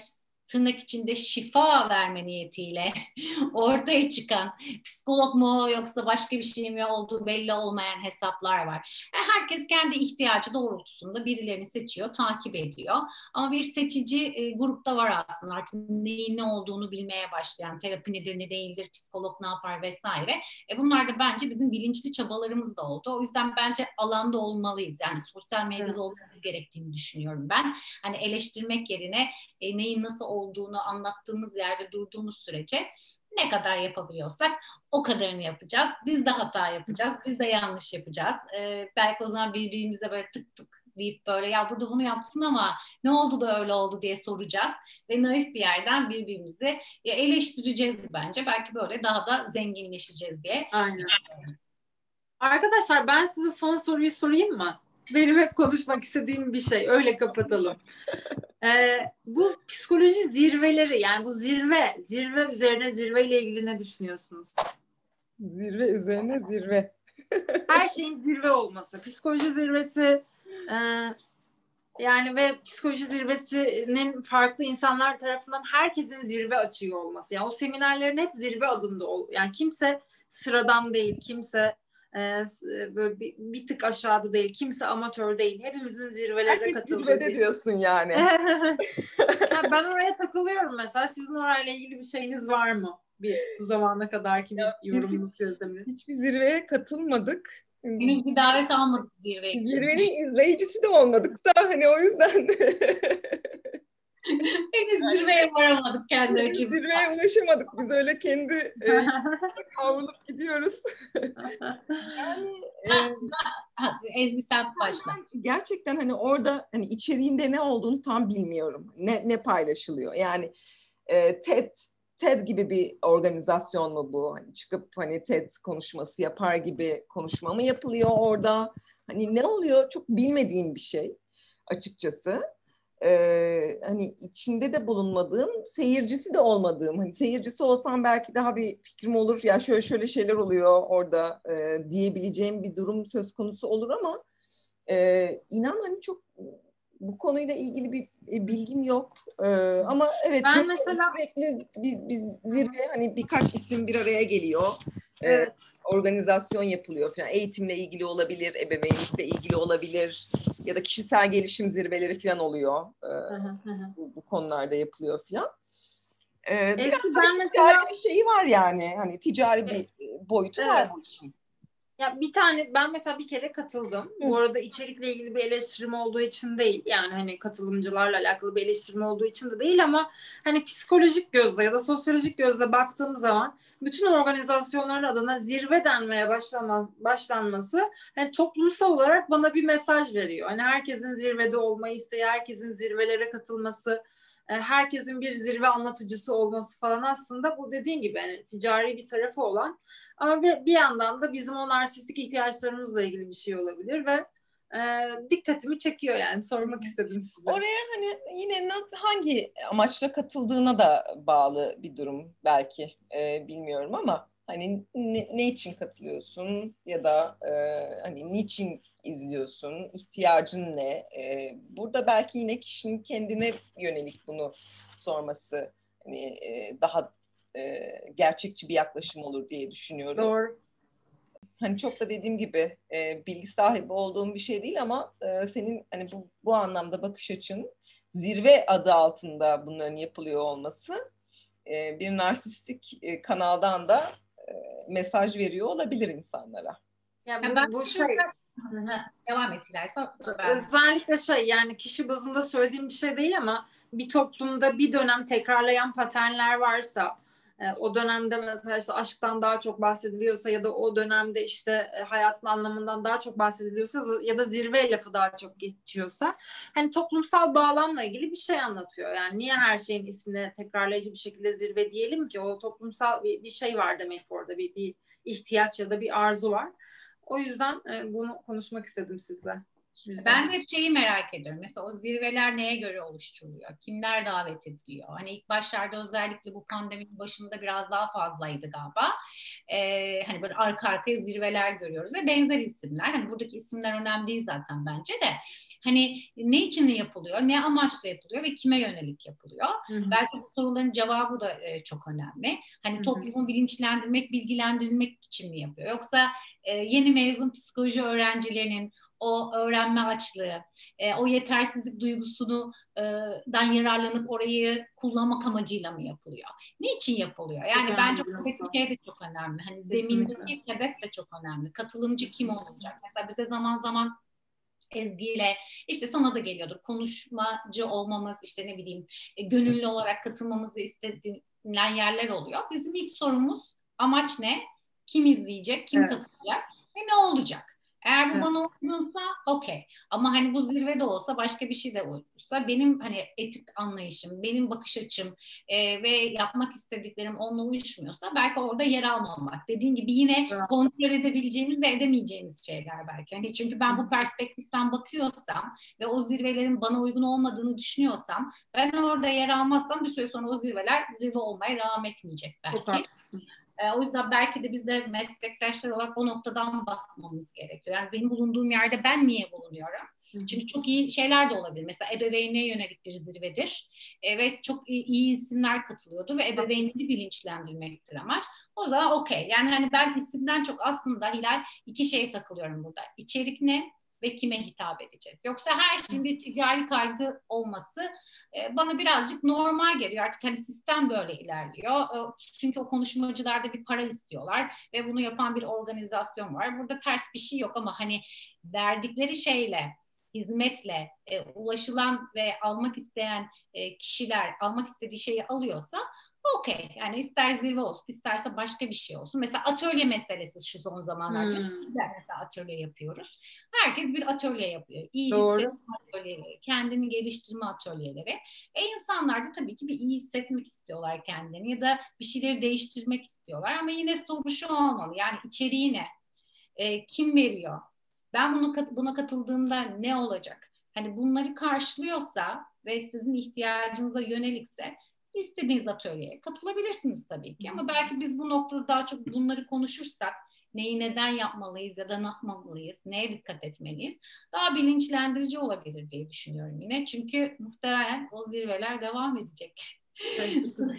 tırnak içinde şifa verme niyetiyle ortaya çıkan psikolog mu yoksa başka bir şey mi olduğu belli olmayan hesaplar var. Yani herkes kendi ihtiyacı doğrultusunda birilerini seçiyor, takip ediyor. Ama bir seçici e, grupta var aslında artık neyin ne olduğunu bilmeye başlayan terapi nedir ne değildir, psikolog ne yapar vesaire. E bunlar da bence bizim bilinçli çabalarımız da oldu. O yüzden bence alanda olmalıyız. Yani sosyal medyada evet. olmamız gerektiğini düşünüyorum ben. Hani eleştirmek yerine e, neyin nasıl olduğunu anlattığımız yerde durduğumuz sürece ne kadar yapabiliyorsak o kadarını yapacağız. Biz de hata yapacağız. Biz de yanlış yapacağız. Ee, belki o zaman birbirimize böyle tık tık deyip böyle ya burada bunu yaptın ama ne oldu da öyle oldu diye soracağız. Ve naif bir yerden birbirimizi ya eleştireceğiz bence. Belki böyle daha da zenginleşeceğiz diye.
Aynen. Arkadaşlar ben size son soruyu sorayım mı? Benim hep konuşmak istediğim bir şey. Öyle kapatalım. Ee, bu psikoloji zirveleri yani bu zirve, zirve üzerine zirve ile ilgili ne düşünüyorsunuz?
Zirve üzerine zirve.
Her şeyin zirve olması. Psikoloji zirvesi e, yani ve psikoloji zirvesinin farklı insanlar tarafından herkesin zirve açıyor olması. Yani o seminerlerin hep zirve adında ol. Yani kimse sıradan değil, kimse e, e, böyle bir, bir tık aşağıda değil. Kimse amatör değil. Hepimizin zirvelere Herkes katıldığı.
zirvede diyorsun yani.
yani ben oraya takılıyorum mesela. Sizin orayla ilgili bir şeyiniz var mı? Bir bu zamana kadar kim yorumunuz, gözleminiz?
Hiçbir zirveye katılmadık.
Henüz bir davet almadık zirve için.
Zirvenin izleyicisi de olmadık da hani o yüzden
Henüz zirveye varamadık kendi açımızdan.
Zirveye ulaşamadık. Biz öyle kendi e, kavrulup gidiyoruz.
yani e, Ezgi sen başla.
Gerçekten hani orada hani içeriğinde ne olduğunu tam bilmiyorum. Ne, ne paylaşılıyor. Yani e, TED TED gibi bir organizasyon mu bu? Hani çıkıp hani TED konuşması yapar gibi konuşma mı yapılıyor orada? Hani ne oluyor? Çok bilmediğim bir şey açıkçası e, hani içinde de bulunmadığım, seyircisi de olmadığım, hani seyircisi olsam belki daha bir fikrim olur, ya şöyle şöyle şeyler oluyor orada e, diyebileceğim bir durum söz konusu olur ama e, inan hani çok bu konuyla ilgili bir e, bilgim yok. Ee, ama evet
ben mesela
sürekli biz, biz zirve hani birkaç isim bir araya geliyor. Evet. organizasyon yapılıyor falan. Eğitimle ilgili olabilir, ebeveynlikle ilgili olabilir ya da kişisel gelişim zirveleri falan oluyor. Bu, bu konularda yapılıyor falan. Ee, biraz ben mesela bir şeyi var yani. Hani ticari bir boyutu evet. var bu işin.
Ya bir tane ben mesela bir kere katıldım. Bu arada içerikle ilgili bir eleştirim olduğu için değil. Yani hani katılımcılarla alakalı bir eleştirim olduğu için de değil ama hani psikolojik gözle ya da sosyolojik gözle baktığım zaman bütün organizasyonların adına zirve denmeye başlama, başlanması hani toplumsal olarak bana bir mesaj veriyor. Hani herkesin zirvede olmayı isteği, herkesin zirvelere katılması, herkesin bir zirve anlatıcısı olması falan aslında bu dediğin gibi yani ticari bir tarafı olan ama bir, bir yandan da bizim o narsistik ihtiyaçlarımızla ilgili bir şey olabilir ve e, dikkatimi çekiyor yani sormak istedim size.
Oraya hani yine hangi amaçla katıldığına da bağlı bir durum belki e, bilmiyorum ama hani ne, ne için katılıyorsun ya da e, hani niçin izliyorsun, ihtiyacın ne? E, burada belki yine kişinin kendine yönelik bunu sorması hani e, daha e, gerçekçi bir yaklaşım olur diye düşünüyorum.
Doğru.
Hani çok da dediğim gibi e, bilgi sahibi olduğum bir şey değil ama e, senin hani bu, bu anlamda bakış açın zirve adı altında bunların yapılıyor olması e, bir narsistik e, kanaldan da mesaj veriyor olabilir insanlara.
Ya bu, ben bu şey
devam et ilerse.
Özellikle şey yani kişi bazında söylediğim bir şey değil ama bir toplumda bir dönem tekrarlayan paternler varsa e, o dönemde mesela işte aşktan daha çok bahsediliyorsa ya da o dönemde işte e, hayatın anlamından daha çok bahsediliyorsa ya da zirve lafı daha çok geçiyorsa hani toplumsal bağlamla ilgili bir şey anlatıyor. Yani niye her şeyin ismine tekrarlayıcı bir şekilde zirve diyelim ki o toplumsal bir, bir şey var demek orada bir, bir ihtiyaç ya da bir arzu var. O yüzden e, bunu konuşmak istedim sizle.
Güzel. Ben hep şeyi merak ediyorum. Mesela o zirveler neye göre oluşturuluyor? Kimler davet ediliyor? Hani ilk başlarda özellikle bu pandeminin başında biraz daha fazlaydı galiba. Ee, hani böyle arka arkaya zirveler görüyoruz ve benzer isimler. Hani buradaki isimler önemli değil zaten bence de. Hani ne için yapılıyor? Ne amaçla yapılıyor ve kime yönelik yapılıyor? Hı hı. Belki bu soruların cevabı da e, çok önemli. Hani hı hı. toplumu bilinçlendirmek, bilgilendirilmek için mi yapıyor? Yoksa e, yeni mezun psikoloji öğrencilerinin o öğrenme açlığı, e, o yetersizlik duygusunu e, dan yararlanıp orayı kullanmak amacıyla mı yapılıyor? Niçin yapılıyor? Yani bence buradaki şey de çok önemli. Hani zemindeki sebep de çok önemli. Katılımcı kim olacak? Mesela bize zaman zaman Ezgi'yle işte sana da geliyordur konuşmacı olmamız işte ne bileyim e, gönüllü olarak katılmamızı istedilen yerler oluyor. Bizim ilk sorumuz amaç ne? Kim izleyecek? Kim evet. katılacak? Ve ne olacak? Eğer bu evet. bana uygunsa okey. Ama hani bu zirvede olsa başka bir şey de uygunsa benim hani etik anlayışım, benim bakış açım e, ve yapmak istediklerim onunla uyuşmuyorsa belki orada yer almamak. Dediğin gibi yine evet. kontrol edebileceğimiz ve edemeyeceğimiz şeyler belki. Hani çünkü ben bu perspektiften bakıyorsam ve o zirvelerin bana uygun olmadığını düşünüyorsam ben orada yer almazsam bir süre sonra o zirveler zirve olmaya devam etmeyecek belki. Çok haklısın. E, o yüzden belki de biz de meslektaşlar olarak o noktadan bakmamız gerekiyor. Yani benim bulunduğum yerde ben niye bulunuyorum? Çünkü çok iyi şeyler de olabilir. Mesela ebeveynliğe yönelik bir zirvedir. Evet çok iyi, iyi isimler katılıyordur ve ebeveynliği bilinçlendirmektir amaç. O zaman okey. Yani hani ben isimden çok aslında Hilal iki şeye takılıyorum burada. İçerik ne? Ve kime hitap edeceğiz. Yoksa her şeyin bir ticari kaygı olması e, bana birazcık normal geliyor. Artık hani sistem böyle ilerliyor. E, çünkü o konuşmacılarda bir para istiyorlar ve bunu yapan bir organizasyon var. Burada ters bir şey yok ama hani verdikleri şeyle hizmetle e, ulaşılan ve almak isteyen e, kişiler almak istediği şeyi alıyorsa okey. Yani ister zirve olsun, isterse başka bir şey olsun. Mesela atölye meselesi şu son zamanlarda. Hmm. mesela atölye yapıyoruz. Herkes bir atölye yapıyor. İyi Doğru. hissetme atölyeleri, kendini geliştirme atölyeleri. E insanlar da tabii ki bir iyi hissetmek istiyorlar kendini ya da bir şeyleri değiştirmek istiyorlar. Ama yine soru şu olmalı. Yani içeriği ne? E, kim veriyor? Ben bunu buna katıldığımda ne olacak? Hani bunları karşılıyorsa ve sizin ihtiyacınıza yönelikse istediğiniz atölyeye katılabilirsiniz tabii ki. Ama belki biz bu noktada daha çok bunları konuşursak neyi neden yapmalıyız ya da ne yapmamalıyız, neye dikkat etmeliyiz daha bilinçlendirici olabilir diye düşünüyorum yine. Çünkü muhtemelen o zirveler devam edecek.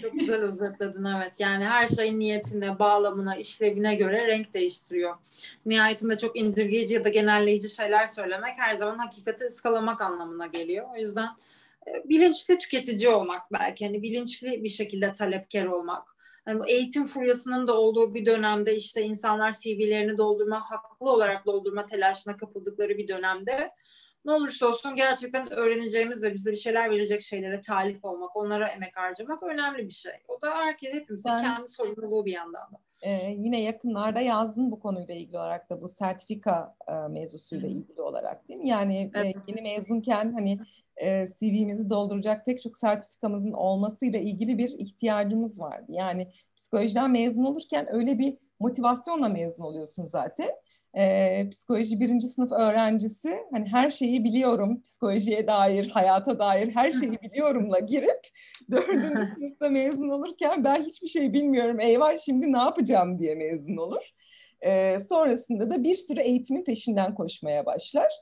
Çok güzel özetledin evet. Yani her şeyin niyetine, bağlamına, işlevine göre renk değiştiriyor. Nihayetinde çok indirgeyici ya da genelleyici şeyler söylemek her zaman hakikati ıskalamak anlamına geliyor. O yüzden bilinçli tüketici olmak belki hani bilinçli bir şekilde talepkar olmak. Yani bu eğitim furyasının da olduğu bir dönemde işte insanlar CV'lerini doldurma, haklı olarak doldurma telaşına kapıldıkları bir dönemde ne olursa olsun gerçekten öğreneceğimiz ve bize bir şeyler verecek şeylere talip olmak, onlara emek harcamak önemli bir şey. O da herkes hepimizin ben, kendi sorumluluğu bir yandan da.
E, yine yakınlarda yazdın bu konuyla ilgili olarak da bu sertifika e, mevzusuyla ilgili olarak değil mi? Yani e, evet. e, yeni mezunken hani e, CV'mizi dolduracak pek çok sertifikamızın olmasıyla ilgili bir ihtiyacımız vardı. Yani psikolojiden mezun olurken öyle bir motivasyonla mezun oluyorsun zaten. E, psikoloji birinci sınıf öğrencisi hani her şeyi biliyorum psikolojiye dair, hayata dair her şeyi biliyorumla girip dördüncü sınıfta mezun olurken ben hiçbir şey bilmiyorum eyvah şimdi ne yapacağım diye mezun olur. E, sonrasında da bir sürü eğitimin peşinden koşmaya başlar.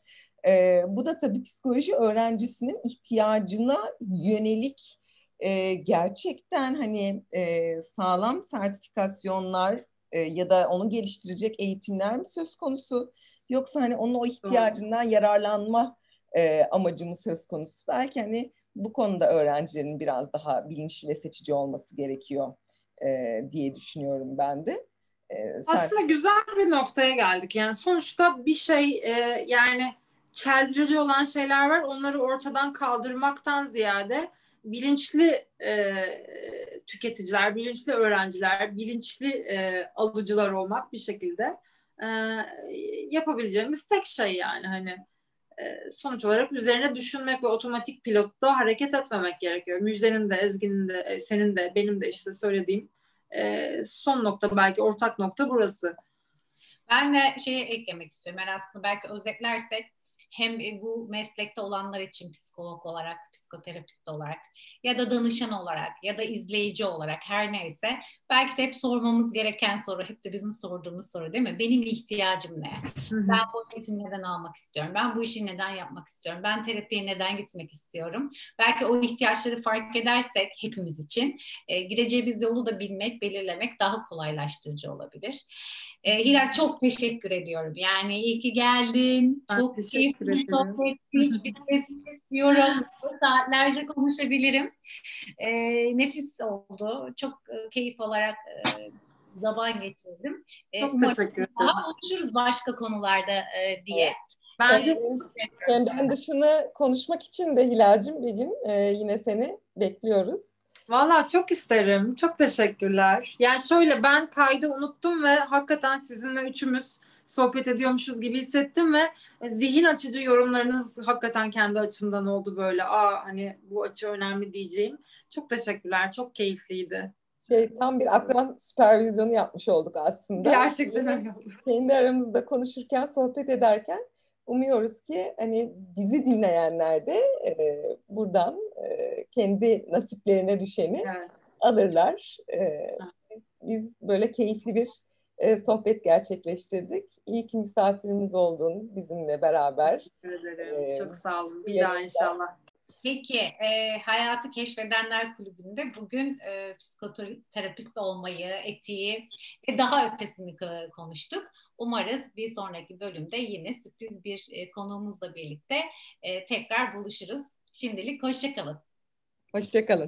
E, bu da tabii psikoloji öğrencisinin ihtiyacına yönelik e, gerçekten hani e, sağlam sertifikasyonlar e, ya da onu geliştirecek eğitimler mi söz konusu? Yoksa hani onun o ihtiyacından yararlanma e, amacı mı söz konusu? Belki hani bu konuda öğrencilerin biraz daha bilinçli ve seçici olması gerekiyor e, diye düşünüyorum ben de.
E, Aslında güzel bir noktaya geldik. Yani sonuçta bir şey e, yani çeldirici olan şeyler var. Onları ortadan kaldırmaktan ziyade bilinçli e, tüketiciler, bilinçli öğrenciler, bilinçli e, alıcılar olmak bir şekilde e, yapabileceğimiz tek şey yani hani e, sonuç olarak üzerine düşünmek ve otomatik pilotta hareket etmemek gerekiyor. Müjdenin de, Ezgi'nin de, e, senin de, benim de işte söylediğim e, son nokta belki ortak nokta burası.
Ben de şeyi eklemek istiyorum. Ben aslında belki özetlersek hem e, bu meslekte olanlar için psikolog olarak, psikoterapist olarak ya da danışan olarak ya da izleyici olarak her neyse belki de hep sormamız gereken soru, hep de bizim sorduğumuz soru değil mi? Benim ihtiyacım ne? ben bu eğitimi neden almak istiyorum? Ben bu işi neden yapmak istiyorum? Ben terapiye neden gitmek istiyorum? Belki o ihtiyaçları fark edersek hepimiz için e, gideceğimiz yolu da bilmek, belirlemek daha kolaylaştırıcı olabilir. E, Hilal çok teşekkür ediyorum. Yani iyi ki geldin.
Ben
çok
teşekkür
keyifli
ederim.
sohbet. Hiç bitmesini istiyorum. Saatlerce konuşabilirim. E, nefis oldu. Çok e, keyif alarak e, zaman geçirdim. E,
Çok
umarım
teşekkür ederim.
Daha konuşuruz başka konularda e, diye.
Bence
Çemberin dışını konuşmak için de Hilal'cim bir gün e, yine seni bekliyoruz.
Valla çok isterim. Çok teşekkürler. Yani şöyle ben kaydı unuttum ve hakikaten sizinle üçümüz sohbet ediyormuşuz gibi hissettim ve zihin açıcı yorumlarınız hakikaten kendi açımdan oldu böyle. Aa hani bu açı önemli diyeceğim. Çok teşekkürler. Çok keyifliydi.
Şey tam bir akran süpervizyonu yapmış olduk aslında.
Gerçekten öyle oldu.
Kendi aramızda konuşurken, sohbet ederken umuyoruz ki hani bizi dinleyenler de e, buradan e, kendi nasiplerine düşeni
Evet.
alırlar. E, biz, biz böyle keyifli bir e, sohbet gerçekleştirdik. İyi ki misafirimiz oldun bizimle beraber.
Teşekkür ederim.
Ee,
Çok sağ olun. Bir daha inşallah.
Peki, e, Hayatı Keşfedenler Kulübü'nde bugün e, psikoterapist olmayı, etiği ve daha ötesini ko- konuştuk. Umarız bir sonraki bölümde yine sürpriz bir e, konuğumuzla birlikte e, tekrar buluşuruz. Şimdilik hoşçakalın.
Hoşçakalın.